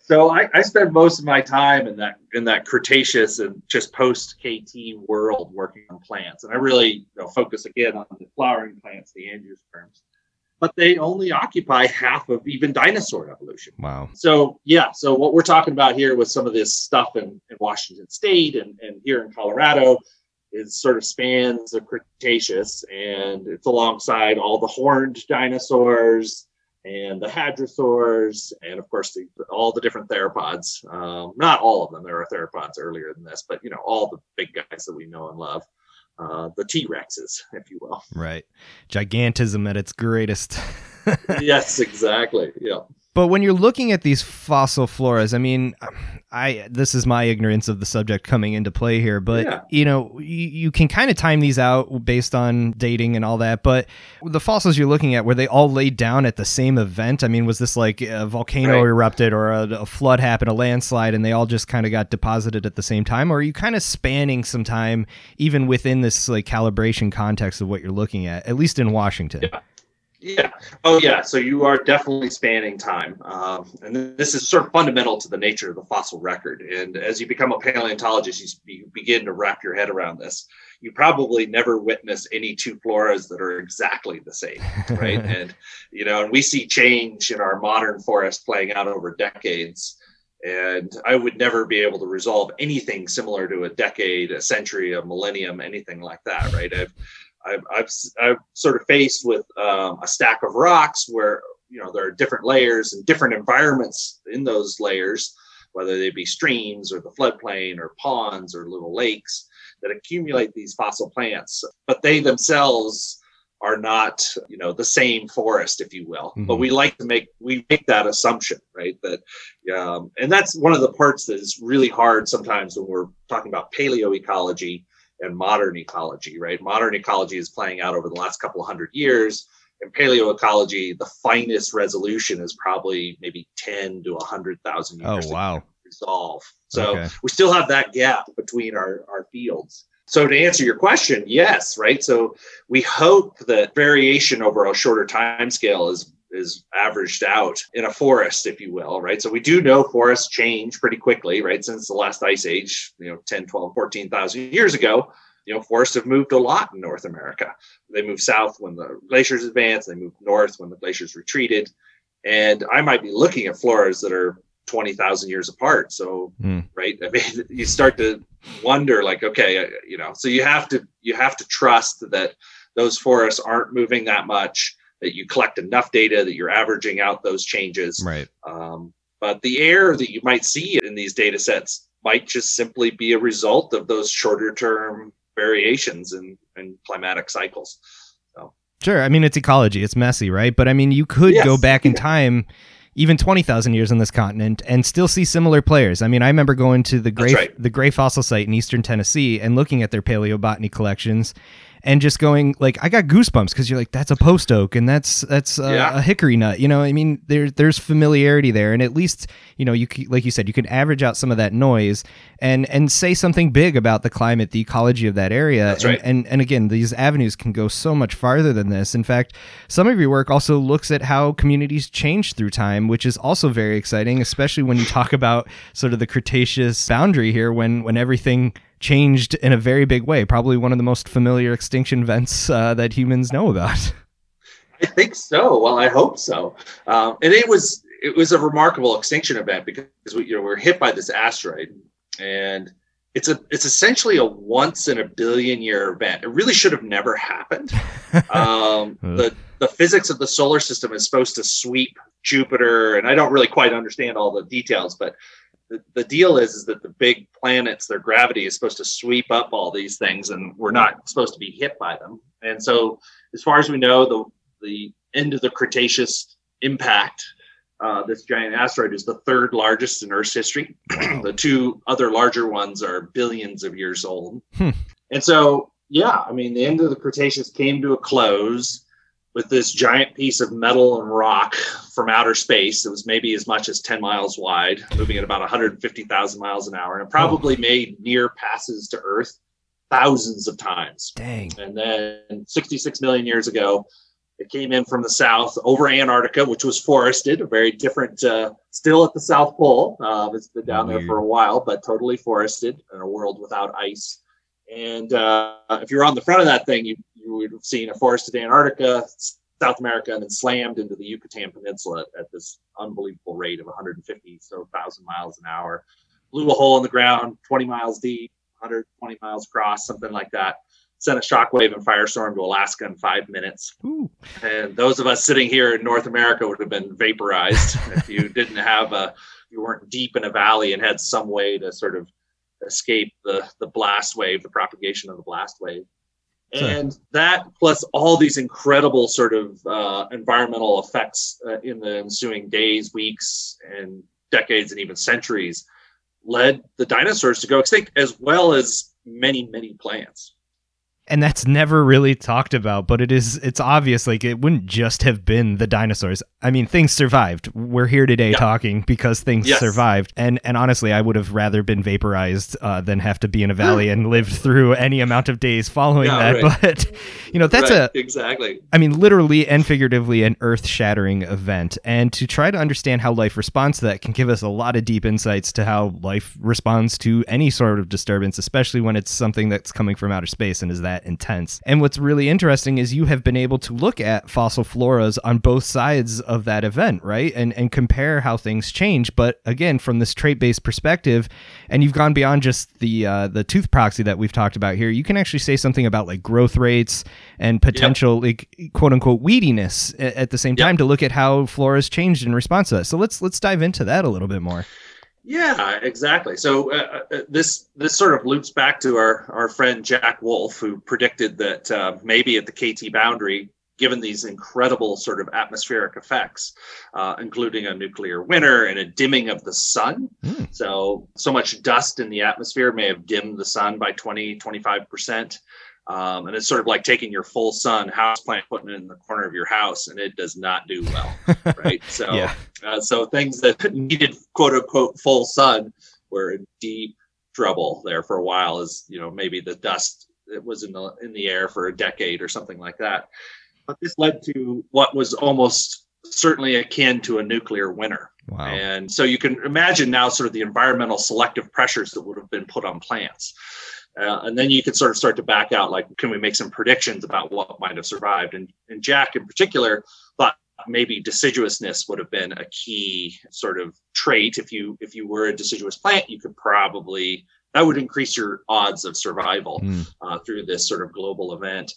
So I, I spend most of my time in that in that Cretaceous and just post KT world working on plants, and I really you know, focus again on the flowering plants, the angiosperms. But they only occupy half of even dinosaur evolution. Wow. So yeah, so what we're talking about here with some of this stuff in, in Washington State and, and here in Colorado is sort of spans the Cretaceous, and it's alongside all the horned dinosaurs, and the hadrosaurs, and of course the, all the different theropods. Um, not all of them. There are theropods earlier than this, but you know all the big guys that we know and love. Uh, the T Rexes, if you will. Right, gigantism at its greatest. yes, exactly. Yeah. But when you're looking at these fossil floras, I mean, I this is my ignorance of the subject coming into play here, but yeah. you know, you, you can kind of time these out based on dating and all that. But the fossils you're looking at, were they all laid down at the same event? I mean, was this like a volcano right. erupted or a, a, flood happened, a landslide, and they all just kind of got deposited at the same time? Or are you kind of spanning some time even within this like calibration context of what you're looking at, at least in Washington? Yeah. Yeah. Oh, yeah. So you are definitely spanning time. Um, and this is sort of fundamental to the nature of the fossil record. And as you become a paleontologist, you, you begin to wrap your head around this. You probably never witness any two floras that are exactly the same, right? and, you know, and we see change in our modern forest playing out over decades. And I would never be able to resolve anything similar to a decade, a century, a millennium, anything like that, right? I've, I've, I've, I've sort of faced with um, a stack of rocks where you know there are different layers and different environments in those layers, whether they be streams or the floodplain or ponds or little lakes that accumulate these fossil plants, but they themselves are not you know the same forest if you will mm-hmm. but we like to make we make that assumption right that um, and that's one of the parts that is really hard sometimes when we're talking about paleoecology and modern ecology, right? Modern ecology is playing out over the last couple hundred years. In paleoecology, the finest resolution is probably maybe 10 to 100,000 years. Oh, wow. Resolve. So okay. we still have that gap between our, our fields. So to answer your question, yes, right? So we hope that variation over a shorter time scale is is averaged out in a forest, if you will, right? So we do know forests change pretty quickly, right? Since the last ice age, you know, 10, 12, 14,000 years ago, you know, forests have moved a lot in North America. They move south when the glaciers advance, they move north when the glaciers retreated. And I might be looking at floras that are 20,000 years apart. So, Mm. right. I mean, you start to wonder like, okay, uh, you know, so you have to, you have to trust that those forests aren't moving that much, that you collect enough data that you're averaging out those changes. Right. Um, but the error that you might see in these data sets might just simply be a result of those shorter term variations in, in climatic cycles. Sure. I mean, it's ecology. It's messy, right? But I mean, you could Yes. go back in time, even twenty thousand years on this continent, and still see similar players. I mean, I remember going to the Gray right. the Gray Fossil Site in eastern Tennessee and looking at their paleobotany collections, and just going like, I got goosebumps because you're like, that's a post oak and that's that's a, Yeah. a hickory nut. You know, I mean, there's there's familiarity there, and at least you know, you like you said, you can average out some of that noise and and say something big about the climate, the ecology of that area. That's and, and and again, these avenues can go so much farther than this. In fact, some of your work also looks at how communities change through time, which is also very exciting, especially when you talk about sort of the Cretaceous boundary here, when when everything changed in a very big way. Probably one of the most familiar extinction events uh, that humans know about. I think so. Well, I hope so. Um, and it was it was a remarkable extinction event because we you know we're hit by this asteroid, and it's a it's essentially a once in a billion year event. It really should have never happened. Um, the the physics of the solar system is supposed to sweep Jupiter, and I don't really quite understand all the details, but the, the deal is, is that the big planets, their gravity is supposed to sweep up all these things, and we're not supposed to be hit by them. And so, as far as we know, the the end of the Cretaceous impact, uh, this giant asteroid is the third largest in Earth's history. the two other larger ones are billions of years old. Hmm. And so, yeah, I mean, the end of the Cretaceous came to a close with this giant piece of metal and rock from outer space. It was maybe as much as 10 miles wide, moving at about 150,000 miles an hour, and probably made near passes to Earth thousands of times. Dang. And then 66 million years ago, it came in from the south over Antarctica, which was forested, a very different, uh, still at the South Pole. Uh, it's been down there for a while, but totally forested in a world without ice. And uh, if you're on the front of that thing, you, have seen a forested Antarctica, South America, and then slammed into the Yucatan Peninsula at this unbelievable rate of 150 so thousand miles an hour. Blew a hole in the ground, 20 miles deep, 120 miles across, something like that. Sent a shockwave and firestorm to Alaska in five minutes. Ooh. And those of us sitting here in North America would have been vaporized if you didn't have a, you weren't deep in a valley and had some way to sort of escape the the blast wave, the propagation of the blast wave. Sure. And that plus all these incredible sort of uh, environmental effects uh, in the ensuing days, weeks, and decades, and even centuries led the dinosaurs to go extinct, as well as many, many plants. And that's never really talked about but it is it's obvious like it wouldn't just have been the dinosaurs i mean things survived we're here today Yeah. talking because things Yes. survived and and honestly i would have rather been vaporized uh, than have to be in a valley and lived through any amount of days following Yeah, that right. but you know that's Right, a exactly. I mean, literally and figuratively, an earth shattering event. And to try to understand how life responds to that can give us a lot of deep insights to how life responds to any sort of disturbance, especially when it's something that's coming from outer space and is that intense. And what's really interesting is you have been able to look at fossil floras on both sides of that event, right? And, and compare how things change. But again, from this trait based perspective, and you've gone beyond just the uh, the tooth proxy that we've talked about here, you can actually say something about like growth rates and potential like quote unquote weediness at the same Yep. time to look at how flora's changed in response to that. So let's let's dive into that a little bit more. Yeah, exactly. So uh, uh, this this sort of loops back to our our friend Jack Wolfe, who predicted that uh, maybe at the KT boundary, given these incredible sort of atmospheric effects, uh, including a nuclear winter and a dimming of the sun, Hmm. so so much dust in the atmosphere may have dimmed the sun by 20 25 percent. Um, and it's sort of like taking your full sun house plant, putting it in the corner of your house, and it does not do well, right? So, Yeah. uh, so things that needed quote unquote full sun were in deep trouble there for a while. As you know, maybe the dust it was in the in the air for a decade or something like that. But this led to what was almost certainly akin to a nuclear winter. Wow. And so you can imagine now sort of the environmental selective pressures that would have been put on plants. Uh, and then you can sort of start to back out like, can we make some predictions about what might have survived? And, and Jack, in particular, thought maybe deciduousness would have been a key sort of trait. If you if you were a deciduous plant, you could probably that would increase your odds of survival mm. uh, through this sort of global event.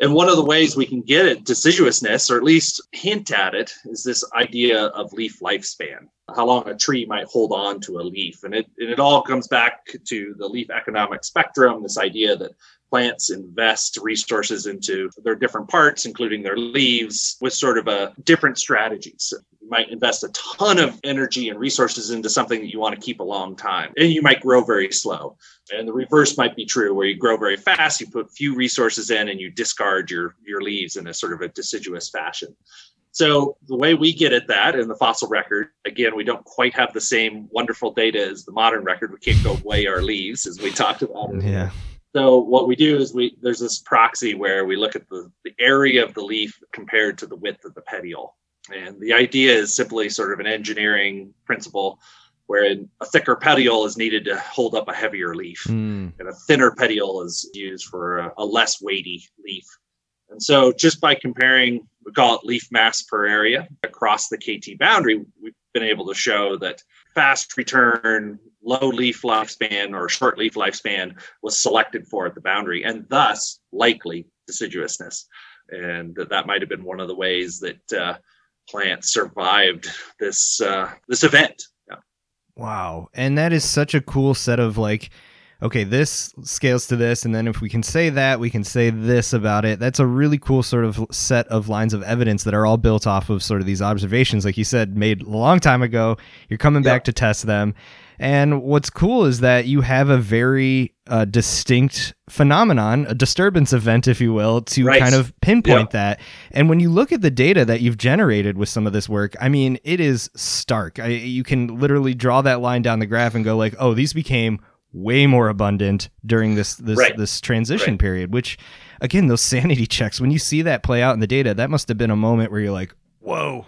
And one of the ways we can get at deciduousness, or at least hint at it, is this idea of leaf lifespan, how long a tree might hold on to a leaf. And it, and it all comes back to the leaf economic spectrum, this idea that plants invest resources into their different parts, including their leaves, with sort of a different strategies might invest a ton of energy and resources into something that you want to keep a long time and you might grow very slow. And the reverse might be true where you grow very fast you put few resources in and you discard your your leaves in a sort of a deciduous fashion. So the way we get at that in the fossil record again we don't quite have the same wonderful data as the modern record. We can't go weigh our leaves as we talked about. Yeah. So what we do is we there's this proxy where we look at the, the area of the leaf compared to the width of the petiole and the idea is simply sort of an engineering principle wherein a thicker petiole is needed to hold up a heavier leaf, mm. and a thinner petiole is used for a, a, less weighty leaf. And so, just by comparing, we call it leaf mass per area across the KT boundary, we've been able to show that fast return, low leaf lifespan, or short leaf lifespan was selected for at the boundary, and thus likely deciduousness. And that, that might have been one of the ways that. Uh, plant survived this uh, this event. Yeah. Wow, and that is such a cool set of like. Okay, this scales to this, and then if we can say that, we can say this about it. That's a really cool sort of set of lines of evidence that are all built off of sort of these observations, like you said, made a long time ago. You're coming yep. back to test them. And what's cool is that you have a very uh, distinct phenomenon, a disturbance event, if you will, to right. kind of pinpoint that. And when you look at the data that you've generated with some of this work, I mean, it is stark. I, you can literally draw that line down the graph and go like, oh, these became way more abundant during this this right. this transition right. period. Which, again, those sanity checks when you see that play out in the data, that must have been a moment where you're like, whoa.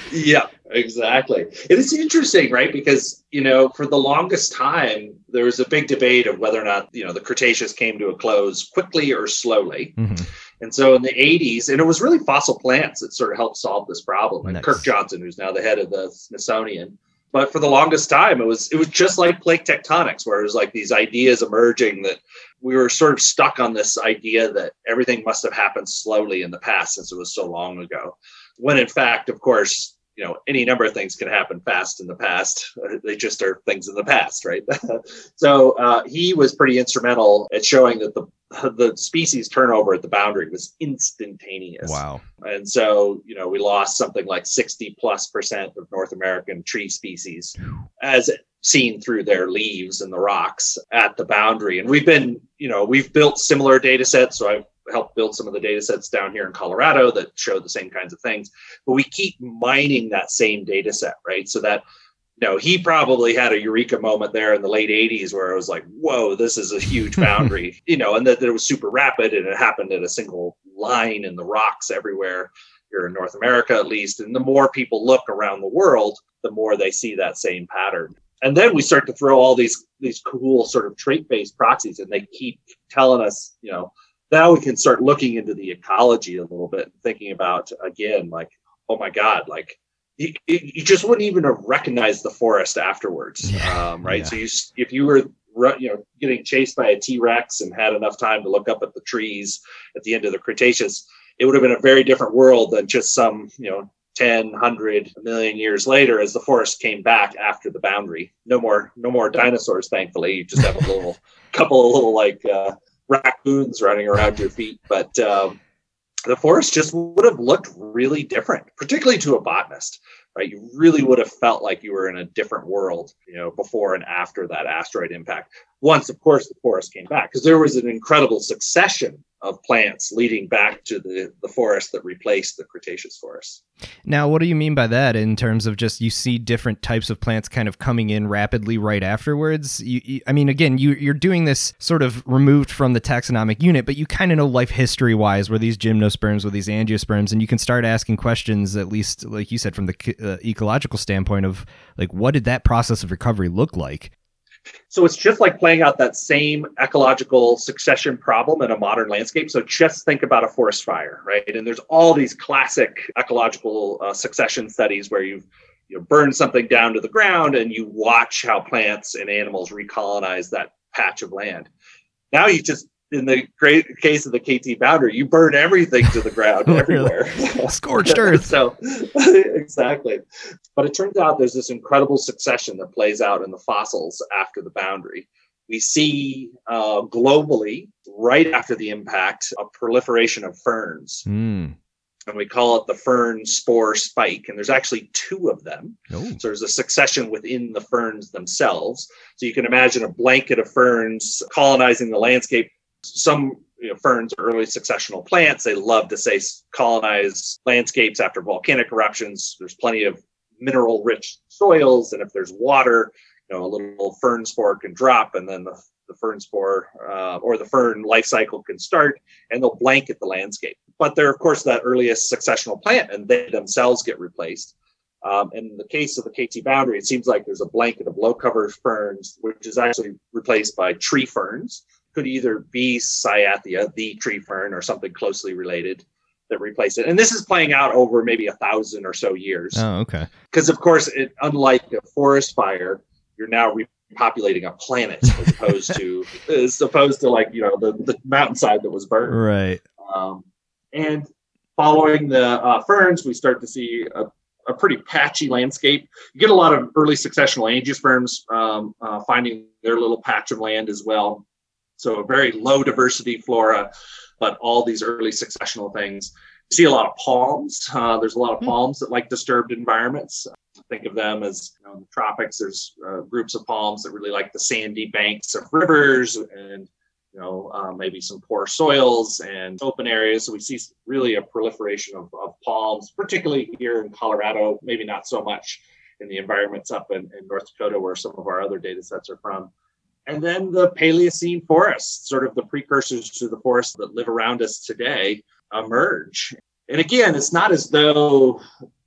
yeah, exactly. It is interesting, right? Because, you know, for the longest time, there was a big debate of whether or not, you know, the Cretaceous came to a close quickly or slowly. Mm-hmm. And so in the 80s, and it was really fossil plants that sort of helped solve this problem. And nice. Kirk Johnson, who's now the head of the Smithsonian, but for the longest time it was it was just like plate tectonics where it was like these ideas emerging that we were sort of stuck on this idea that everything must have happened slowly in the past since it was so long ago when in fact, of course, you know, any number of things can happen fast in the past. They just are things in the past, right? so uh, he was pretty instrumental at showing that the the species turnover at the boundary was instantaneous. Wow. And so, you know, we lost something like 60 plus percent of North American tree species as seen through their leaves and the rocks at the boundary. And we've been, you know, we've built similar data sets. So I've help build some of the data sets down here in Colorado that show the same kinds of things. But we keep mining that same data set, right? So that you know, he probably had a eureka moment there in the late 80s where it was like, whoa, this is a huge boundary, you know, and that, that it was super rapid and it happened at a single line in the rocks everywhere here in North America, at least. And the more people look around the world, the more they see that same pattern. And then we start to throw all these these cool sort of trait-based proxies, and they keep telling us, you know, now we can start looking into the ecology a little bit, thinking about again, like, oh my God, like you, you just wouldn't even have recognized the forest afterwards, yeah. um, right? Yeah. So you, if you were, you know, getting chased by a T Rex and had enough time to look up at the trees at the end of the Cretaceous, it would have been a very different world than just some, you know, 10, 100 million years later as the forest came back after the boundary. No more, no more dinosaurs, thankfully. You just have a little couple of little like uh, raccoons running around your feet. But um, the forest just would have looked really different, particularly to a botanist. Right, you really would have felt like you were in a different world, you know, before and after that asteroid impact. Once, of course, the forest came back because there was an incredible succession of plants leading back to the, the forest that replaced the Cretaceous forest. Now, what do you mean by that in terms of just you see different types of plants kind of coming in rapidly right afterwards? You, you, I mean, again, you, you're doing this sort of removed from the taxonomic unit, but you kind of know life history wise where these gymnosperms, where these angiosperms, and you can start asking questions, at least, like you said, from the uh, ecological standpoint of like, what did that process of recovery look like? So it's just like playing out that same ecological succession problem in a modern landscape. So just think about a forest fire, right? And there's all these classic ecological uh, succession studies where you've you know, burn something down to the ground and you watch how plants and animals recolonize that patch of land. Now you just in the great case of the KT boundary, you burn everything to the ground everywhere. Scorched earth. so exactly. But it turns out there's this incredible succession that plays out in the fossils after the boundary. We see uh, globally, right after the impact, a proliferation of ferns. Mm. And we call it the fern spore spike. And there's actually two of them. Oh. So there's a succession within the ferns themselves. So you can imagine a blanket of ferns colonizing the landscape some you know, ferns are early successional plants. They love to say colonize landscapes after volcanic eruptions. There's plenty of mineral rich soils. And if there's water, you know, a little fern spore can drop and then the, the fern spore uh, or the fern life cycle can start and they'll blanket the landscape. But they're, of course, that earliest successional plant and they themselves get replaced. Um, in the case of the KT boundary, it seems like there's a blanket of low cover ferns, which is actually replaced by tree ferns could either be Cyathea, the tree fern, or something closely related that replace it. And this is playing out over maybe a thousand or so years. Oh, okay. Because of course, it, unlike a forest fire, you're now repopulating a planet as opposed to as opposed to like you know the, the mountainside that was burned. Right. Um, and following the uh, ferns, we start to see a, a, pretty patchy landscape. You get a lot of early successional angiosperms um, uh, finding their little patch of land as well. So a very low diversity flora, but all these early successional things. You see a lot of palms. Uh, there's a lot of hmm. palms that like disturbed environments. Think of them as you know, in the tropics. There's uh, groups of palms that really like the sandy banks of rivers and you know uh, maybe some poor soils and open areas. So we see really a proliferation of, of palms, particularly here in Colorado. Maybe not so much in the environments up in, in North Dakota where some of our other data sets are from and then the Paleocene forests, sort of the precursors to the forests that live around us today, emerge. And again, it's not as though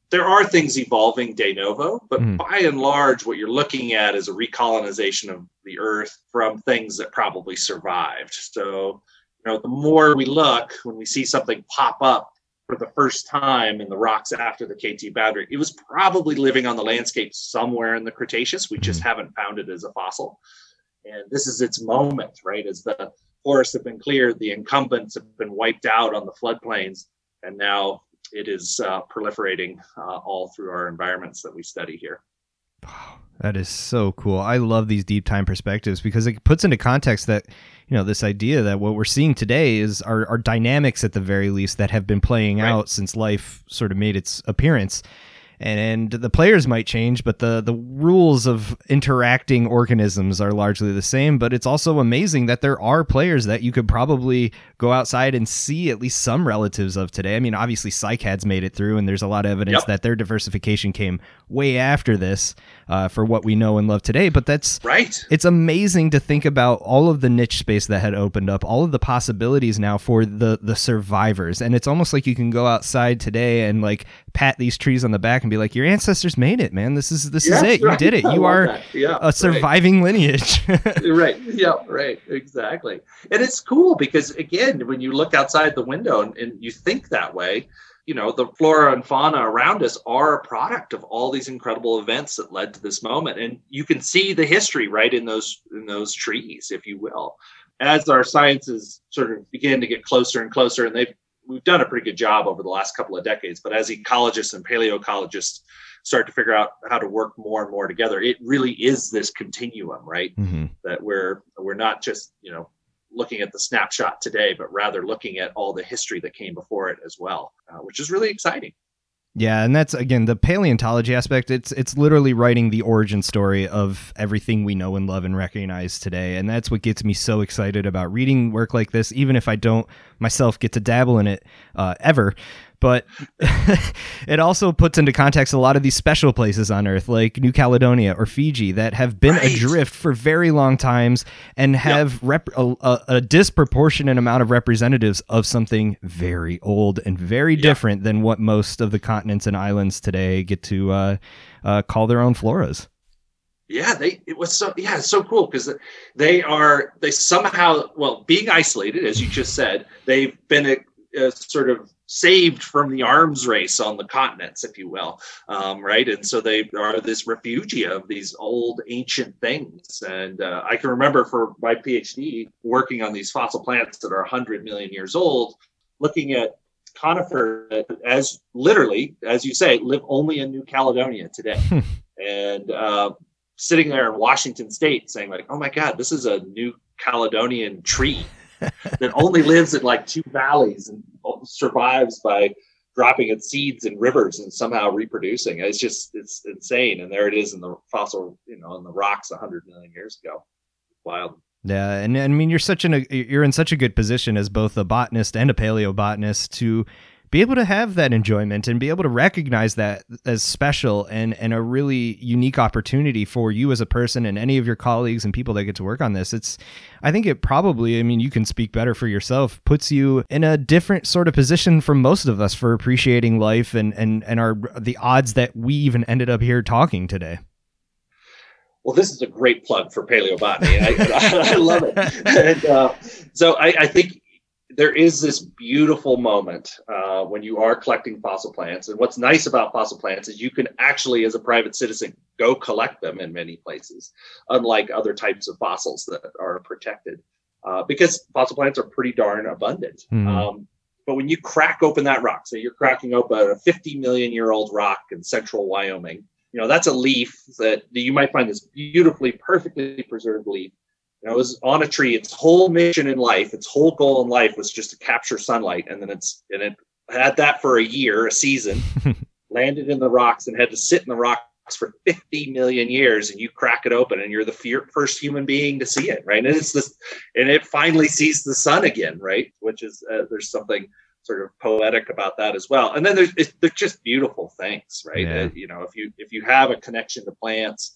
there are things evolving de novo, but mm. by and large, what you're looking at is a recolonization of the earth from things that probably survived. So, you know, the more we look, when we see something pop up for the first time in the rocks after the KT boundary, it was probably living on the landscape somewhere in the Cretaceous. We just mm. haven't found it as a fossil. And this is its moment, right? As the forests have been cleared, the incumbents have been wiped out on the floodplains, and now it is uh, proliferating uh, all through our environments that we study here. Wow, that is so cool. I love these deep time perspectives because it puts into context that you know this idea that what we're seeing today is our, our dynamics at the very least that have been playing right. out since life sort of made its appearance and, and the players might change, but the the rules of interacting organisms are largely the same. But it's also amazing that there are players that you could probably go outside and see at least some relatives of today. I mean, obviously, cycads made it through, and there's a lot of evidence yep. that their diversification came way after this uh, for what we know and love today. But that's right. It's amazing to think about all of the niche space that had opened up, all of the possibilities now for the the survivors, and it's almost like you can go outside today and like pat these trees on the back and be like, "Your ancestors made it, man. This is this is it. Right. You did it. You are yeah, a surviving right. lineage." right. Yeah. Right. Exactly. And it's cool because again, when you look outside the window and, and you think that way, you know the flora and fauna around us are a product of all these incredible events that led to this moment and you can see the history right in those in those trees if you will as our sciences sort of begin to get closer and closer and they've we've done a pretty good job over the last couple of decades. But as ecologists and paleoecologists start to figure out how to work more and more together, it really is this continuum, right? Mm-hmm. That we're we're not just you know looking at the snapshot today, but rather looking at all the history that came before it as well, uh, which is really exciting. Yeah, and that's again the paleontology aspect. It's it's literally writing the origin story of everything we know and love and recognize today, and that's what gets me so excited about reading work like this. Even if I don't myself get to dabble in it uh, ever, but it also puts into context a lot of these special places on Earth, like New Caledonia or Fiji, that have been right. adrift for very long times and have yep. rep- a, a, disproportionate amount of representatives of something very old and very yep. different than what most of the continents and islands today get to uh, uh, call their own floras. Yeah, they it was so yeah, it's so cool because they are they somehow well being isolated as you just said they've been a, a sort of saved from the arms race on the continents, if you will, um, right? And so they are this refugia of these old ancient things. And uh, I can remember for my PhD working on these fossil plants that are 100 million years old, looking at conifer that as literally, as you say, live only in New Caledonia today. and uh, sitting there in Washington State saying, like, oh my God, this is a New Caledonian tree that only lives in like two valleys and survives by dropping its seeds in rivers and somehow reproducing. It's just it's insane. And there it is in the fossil, you know, in the rocks hundred million years ago. Wild. Yeah, and, and I mean you're such an you're in such a good position as both a botanist and a paleobotanist to be able to have that enjoyment and be able to recognize that as special and and a really unique opportunity for you as a person and any of your colleagues and people that get to work on this it's i think it probably i mean you can speak better for yourself puts you in a different sort of position from most of us for appreciating life and and and our the odds that we even ended up here talking today well, this is a great plug for paleobotany. I, I, love it. And uh, so I, I, think there is this beautiful moment uh, when you are collecting fossil plants. And what's nice about fossil plants is you can actually, as a private citizen, go collect them in many places, unlike other types of fossils that are protected, uh, because fossil plants are pretty darn abundant. Mm. Um, but when you crack open that rock, say you're cracking open a 50 million year old rock in central Wyoming, you know that's a leaf that you might find this beautifully, perfectly preserved leaf it was on a tree. Its whole mission in life, its whole goal in life was just to capture sunlight. And then it's and it had that for a year, a season, landed in the rocks and had to sit in the rocks for 50 million years and you crack it open and you're the first human being to see it right and it's this and it finally sees the sun again right which is uh, there's something sort of poetic about that as well and then there's they're just beautiful things right yeah. uh, you know if you if you have a connection to plants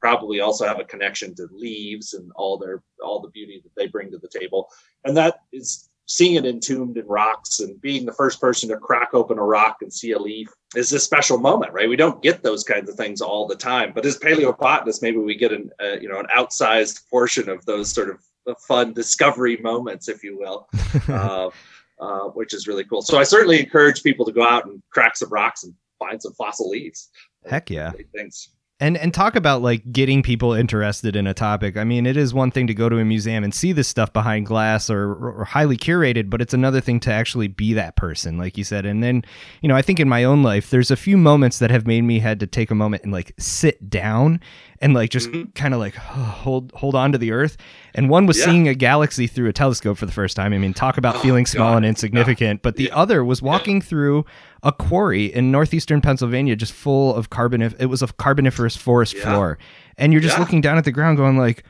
probably also have a connection to leaves and all their all the beauty that they bring to the table. And that is seeing it entombed in rocks and being the first person to crack open a rock and see a leaf is a special moment right? We don't get those kinds of things all the time but as paleobotanists maybe we get an uh, you know an outsized portion of those sort of fun discovery moments if you will uh, uh, which is really cool. So i certainly encourage people to go out and crack some rocks and find some fossil leaves. Heck yeah. Thanks and and talk about like getting people interested in a topic. I mean, it is one thing to go to a museum and see this stuff behind glass or, or highly curated, but it's another thing to actually be that person, like you said. And then, you know, I think in my own life, there's a few moments that have made me had to take a moment and like sit down and like just mm-hmm. kind of like hold hold on to the earth. And one was yeah. seeing a galaxy through a telescope for the first time. I mean, talk about oh, feeling small God. and insignificant. But the yeah. other was walking yeah. through a quarry in northeastern Pennsylvania, just full of carbonif. It was a carboniferous forest floor, and you're just looking down at the ground, going like.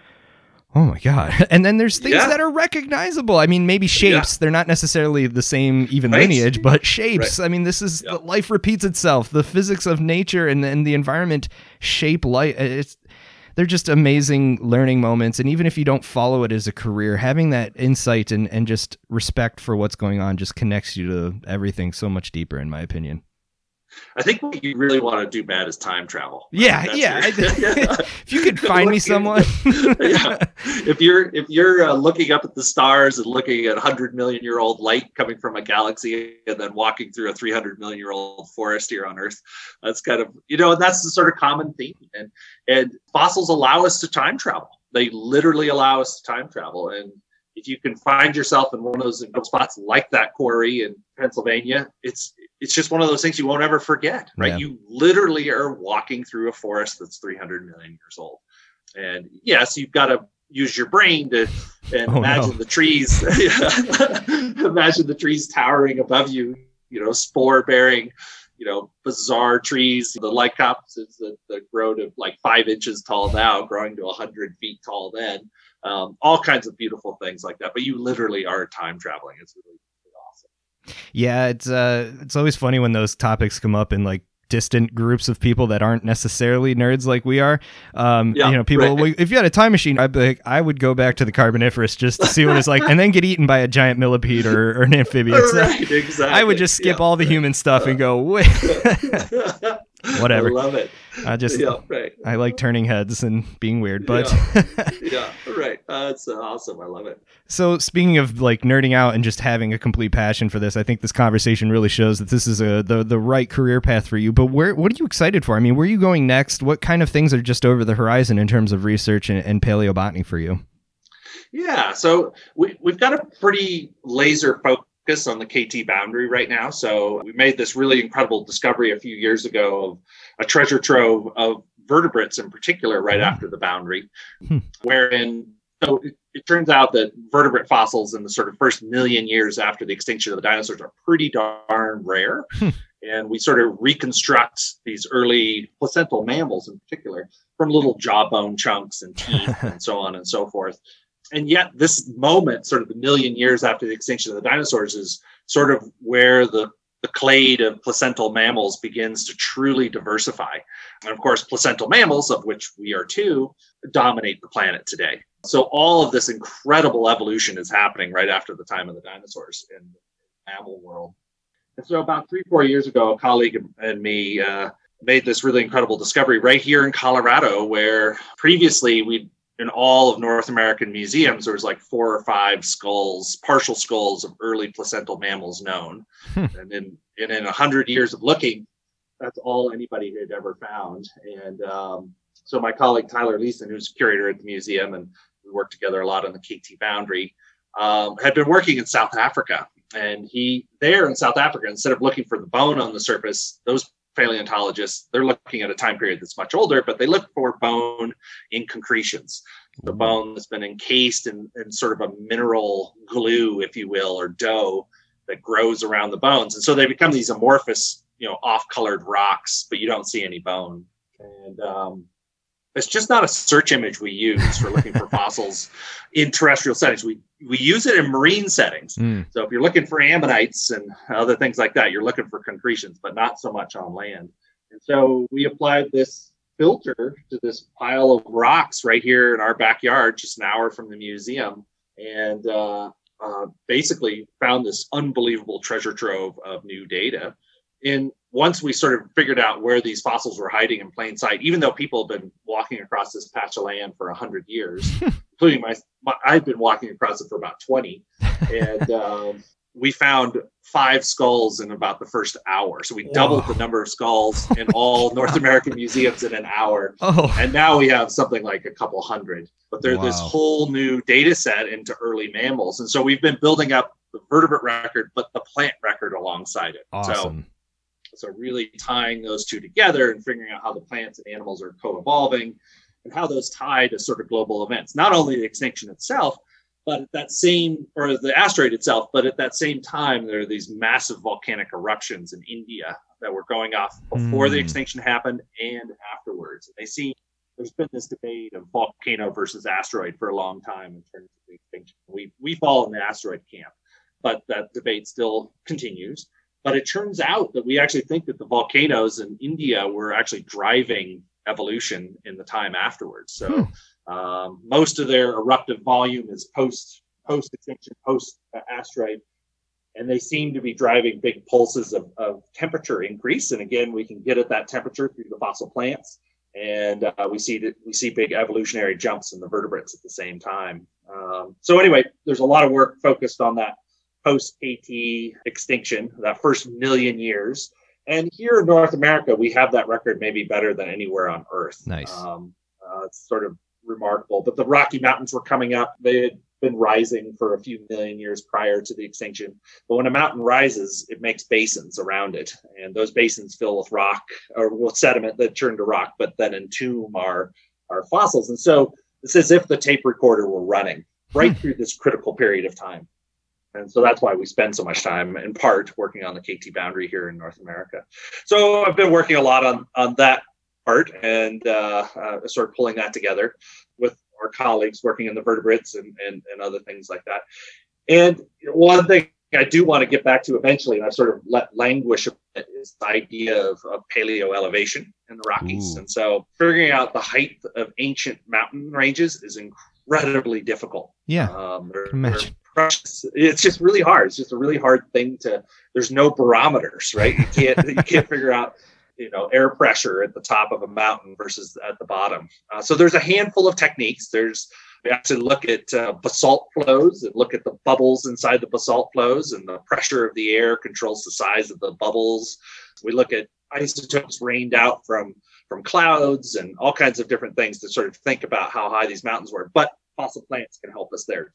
Oh my god! And then there's things yeah. that are recognizable. I mean, maybe shapes. Yeah. They're not necessarily the same even right. lineage, but shapes. Right. I mean, this is life repeats itself. The physics of nature and, and the environment shape life. It's they're just amazing learning moments. And even if you don't follow it as a career, having that insight and, and just respect for what's going on just connects you to everything so much deeper, in my opinion. I think what you really want to do, Matt, is time travel. Yeah, yeah. If you could find me someone. yeah. If you're if you're uh, looking up at the stars and looking at 100 million year old light coming from a galaxy, and then walking through a 300 million year old forest here on Earth, that's kind of you know, and that's the sort of common theme. And and fossils allow us to time travel. They literally allow us to time travel, and if you can find yourself in one of those spots like that quarry in Pennsylvania, it's it's just one of those things you won't ever forget, right? Yeah. You literally are walking through a forest that's 300 million years old. And yes, you've got to use your brain to and oh, imagine no. the trees, imagine the trees towering above you, you know, spore bearing, you know, bizarre trees, the lycopsids that, that grow to like five inches tall now, growing to 100 feet tall then. Um, all kinds of beautiful things like that. But you literally are time traveling. It's really yeah, it's uh, it's always funny when those topics come up in like distant groups of people that aren't necessarily nerds like we are. Um, yeah, you know, people. Right. If you had a time machine, I'd like, I would go back to the Carboniferous just to see what it's like, and then get eaten by a giant millipede or, or an amphibian. right, exactly. I would just skip yeah. all the human stuff and go, whatever. I love it. I just yeah, right. I like turning heads and being weird, but yeah, right. Uh, that's uh, awesome. I love it. So speaking of like nerding out and just having a complete passion for this, I think this conversation really shows that this is a the the right career path for you. But where what are you excited for? I mean, where are you going next? What kind of things are just over the horizon in terms of research and, and paleobotany for you? Yeah, so we we've got a pretty laser focus on the KT boundary right now. So we made this really incredible discovery a few years ago of a treasure trove of vertebrates in particular right hmm. after the boundary, hmm. wherein so it, it, turns out that vertebrate fossils in the sort of first million years after the extinction of the dinosaurs are pretty darn rare. Hmm. and we sort of reconstruct these early placental mammals in particular from little jawbone chunks and teeth and so on and so forth. And yet, this moment, sort of a million years after the extinction of the dinosaurs, is sort of where the the clade of placental mammals begins to truly diversify. And of course, placental mammals, of which we are two, dominate the planet today. So all of this incredible evolution is happening right after the time of the dinosaurs in the mammal world. And so about three, four years ago, a colleague and me uh, made this really incredible discovery right here in Colorado, where previously we in all of North American museums, there was like four or five skulls, partial skulls of early placental mammals known. Hmm. And in and in a hundred years of looking, that's all anybody had ever found. And um, so my colleague Tyler Lyson, who's curator at the museum, and we worked together a lot on the KT boundary, um, had been working in South Africa. And he there in South Africa, instead of looking for the bone on the surface, those paleontologists, they're looking at a time period that's much older, but they look for bone in concretions. The bone that's been encased in, in sort of a mineral glue, if you will, or dough that grows around the bones. And so they become these amorphous, you know, off-colored rocks, but you don't see any bone. And um, it's just not a search image we use for looking for fossils in terrestrial settings. We we use it in marine settings. Mm. So if you're looking for ammonites and other things like that, you're looking for concretions, but not so much on land. And so we applied this filter to this pile of rocks right here in our backyard, just an hour from the museum, and uh, uh, basically found this unbelievable treasure trove of new data. And once we sort of figured out where these fossils were hiding in plain sight, even though people have been walking across this patch of land for 100 years, including my, my, I've been walking across it for about 20. And um, we found five skulls in about the first hour. So we Whoa. doubled the number of skulls in all North American museums in an hour. Oh. And now we have something like a couple hundred. But there's wow. this whole new data set into early mammals. And so we've been building up the vertebrate record, but the plant record alongside it. Awesome. So, so really tying those two together and figuring out how the plants and animals are co-evolving and how those tie to sort of global events. Not only the extinction itself, but at that same, or the asteroid itself, but at that same time, there are these massive volcanic eruptions in India that were going off before mm. the hmm. extinction happened and afterwards. And they see there's been this debate of volcano versus asteroid for a long time in terms of the extinction. We we fall in the asteroid camp, but that debate still continues. But it turns out that we actually think that the volcanoes in India were actually driving evolution in the time afterwards. So. Hmm um, most of their eruptive volume is post post extinction, post asteroid, and they seem to be driving big pulses of, of, temperature increase. And again, we can get at that temperature through the fossil plants, and uh, we see that we see big evolutionary jumps in the vertebrates at the same time. Um, so anyway, there's a lot of work focused on that post KT extinction, that first million years. And here in North America, we have that record maybe better than anywhere on Earth. Nice. Um, uh, it's sort of remarkable. But the Rocky Mountains were coming up. They had been rising for a few million years prior to the extinction. But when a mountain rises, it makes basins around it. And those basins fill with rock or with sediment that turn to rock, but then entomb our, our fossils. And so it's as if the tape recorder were running right through this critical period of time. And so that's why we spend so much time, in part, working on the KT boundary here in North America. So I've been working a lot on, on that part and uh, uh, sort of pulling that together with our colleagues working in the vertebrates and, and, and other things like that. And one thing I do want to get back to eventually, and I've sort of let languish is the idea of, of paleo elevation in the Rockies. Ooh. And so figuring out the height of ancient mountain ranges is incredibly difficult. Yeah. Um, they're it's just really hard. It's just a really hard thing to, there's no barometers, right? You can't, you can't figure out you know air pressure at the top of a mountain versus at the bottom. Uh, so there's a handful of techniques. There's we actually look at uh, basalt flows and look at the bubbles inside the basalt flows, and the pressure of the air controls the size of the bubbles. We look at isotopes rained out from from clouds and all kinds of different things to sort of think about how high these mountains were. But fossil plants can help us there.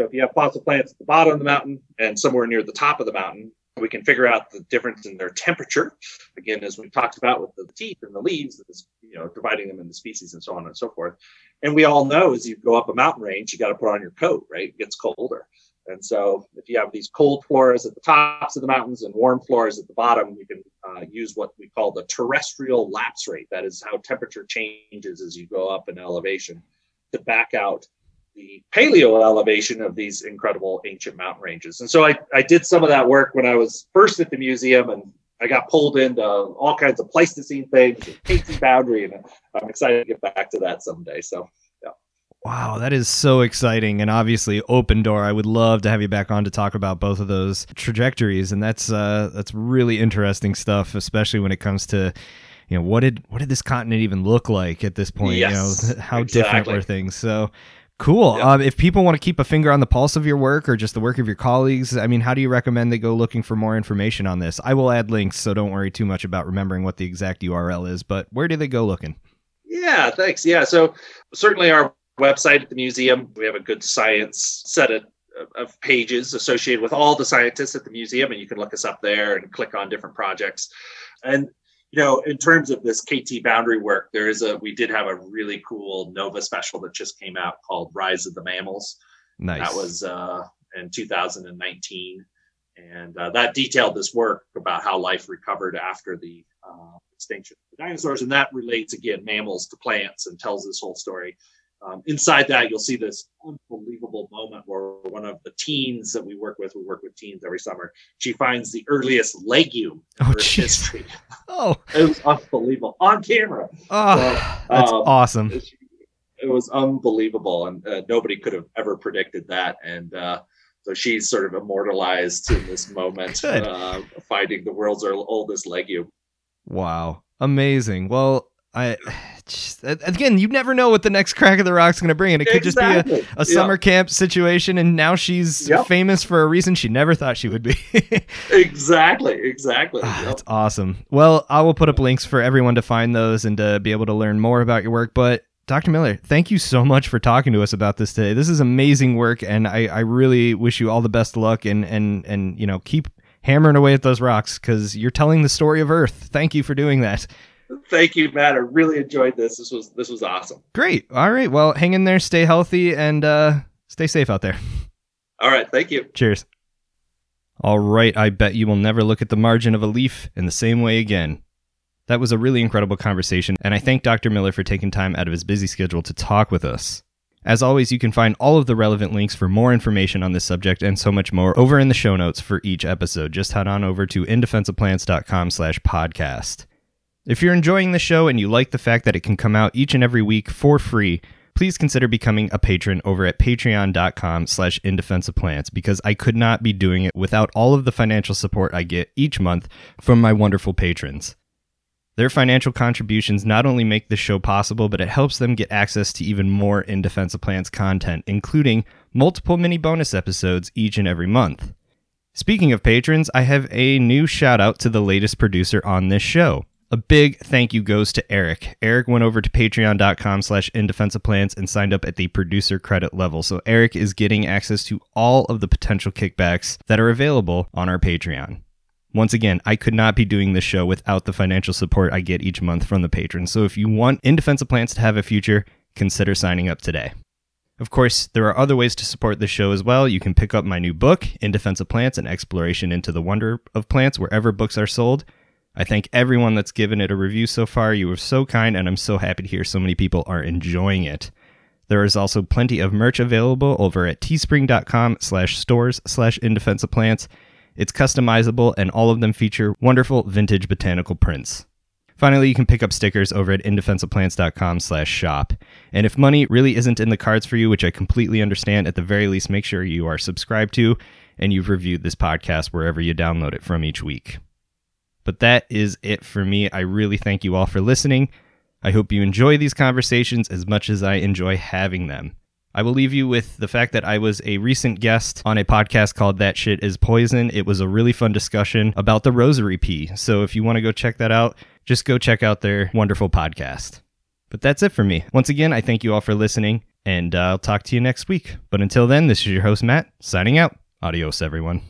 So if you have fossil plants at the bottom of the mountain and somewhere near the top of the mountain, we can figure out the difference in their temperature. Again, as we've talked about with the teeth and the leaves, you know, dividing them into species and so on and so forth. And we all know as you go up a mountain range, you got to put on your coat, right? It gets colder. And so if you have these cold floras at the tops of the mountains and warm floras at the bottom, you can uh, use what we call the terrestrial lapse rate. That is how temperature changes as you go up in elevation to back out the paleo elevation of these incredible ancient mountain ranges. And so I, I did some of that work when I was first at the museum and I got pulled into all kinds of Pleistocene things and KT boundary, and I'm excited to get back to that someday. So, yeah. Wow, that is so exciting, and obviously open door. I would love to have you back on to talk about both of those trajectories, and that's uh, that's really interesting stuff, especially when it comes to you know what did what did this continent even look like at this point? Yes, you know how exactly. different were things? So Cool. Yep. Um, if people want to keep a finger on the pulse of your work or just the work of your colleagues, I mean, how do you recommend they go looking for more information on this? I will add links, so don't worry too much about remembering what the exact URL is, but where do they go looking? Yeah, thanks. Yeah, so certainly our website at the museum, we have a good science set of, of pages associated with all the scientists at the museum, and you can look us up there and click on different projects. And you know, in terms of this KT boundary work, there is a we did have a really cool Nova special that just came out called Rise of the Mammals. Nice. That was uh, in 2019, and uh, that detailed this work about how life recovered after the uh, extinction of the dinosaurs, and that relates again mammals to plants and tells this whole story. Um, inside that, you'll see this unbelievable moment where one of the teens that we work with, we work with teens every summer, she finds the earliest legume in oh, history. Oh, it was unbelievable on camera. Oh, so, that's um, awesome. It, it, was unbelievable, and uh, nobody could have ever predicted that. And uh, so she's sort of immortalized in this moment, uh, finding the world's oldest legume. Wow, amazing. Well, I just, again, you never know what the next crack of the rock's going to bring, and it could exactly. just be a, a summer yep. camp situation. And now she's yep. famous for a reason she never thought she would be. exactly, exactly. Ah, That's awesome. Well, I will put up links for everyone to find those and to be able to learn more about your work. But Dr. Miller, thank you so much for talking to us about this today. This is amazing work, and I, I really wish you all the best luck and and and you know keep hammering away at those rocks because you're telling the story of Earth. Thank you for doing that. Thank you, Matt. I really enjoyed this. This was this was awesome. Great. All right. Well, hang in there, stay healthy, and uh, stay safe out there. All right. Thank you. Cheers. All right. I bet you will never look at the margin of a leaf in the same way again. That was a really incredible conversation, and I thank Dr. Miller for taking time out of his busy schedule to talk with us. As always, you can find all of the relevant links for more information on this subject and so much more over in the show notes for each episode. Just head on over to indefenseofplants.com slash podcast. If you're enjoying the show and you like the fact that it can come out each and every week for free, please consider becoming a patron over at patreon.com slash indefenseofplants because I could not be doing it without all of the financial support I get each month from my wonderful patrons. Their financial contributions not only make the show possible, but it helps them get access to even more In Defense of Plants content, including multiple mini bonus episodes each and every month. Speaking of patrons, I have a new shout out to the latest producer on this show. A big thank you goes to Eric. Eric went over to patreon.com slash indefenseofplants and signed up at the producer credit level. So Eric is getting access to all of the potential kickbacks that are available on our Patreon. Once again, I could not be doing this show without the financial support I get each month from the patrons. So if you want In Defense of Plants to have a future, consider signing up today. Of course, there are other ways to support this show as well. You can pick up my new book, In Defense of Plants, an exploration into the wonder of plants, wherever books are sold. I thank everyone that's given it a review so far. You were so kind, and I'm so happy to hear so many people are enjoying it. There is also plenty of merch available over at teespring.com slash stores slash in defense of plants. It's customizable, and all of them feature wonderful vintage botanical prints. Finally, you can pick up stickers over at indefenseofplants.com slash shop. And if money really isn't in the cards for you, which I completely understand, at the very least, make sure you are subscribed to and you've reviewed this podcast wherever you download it from each week. But that is it for me. I really thank you all for listening. I hope you enjoy these conversations as much as I enjoy having them. I will leave you with the fact that I was a recent guest on a podcast called That Shit Is Poison. It was a really fun discussion about the rosary pea. So if you want to go check that out, just go check out their wonderful podcast. But that's it for me. Once again, I thank you all for listening, and I'll talk to you next week. But until then, this is your host, Matt, signing out. Adios, everyone.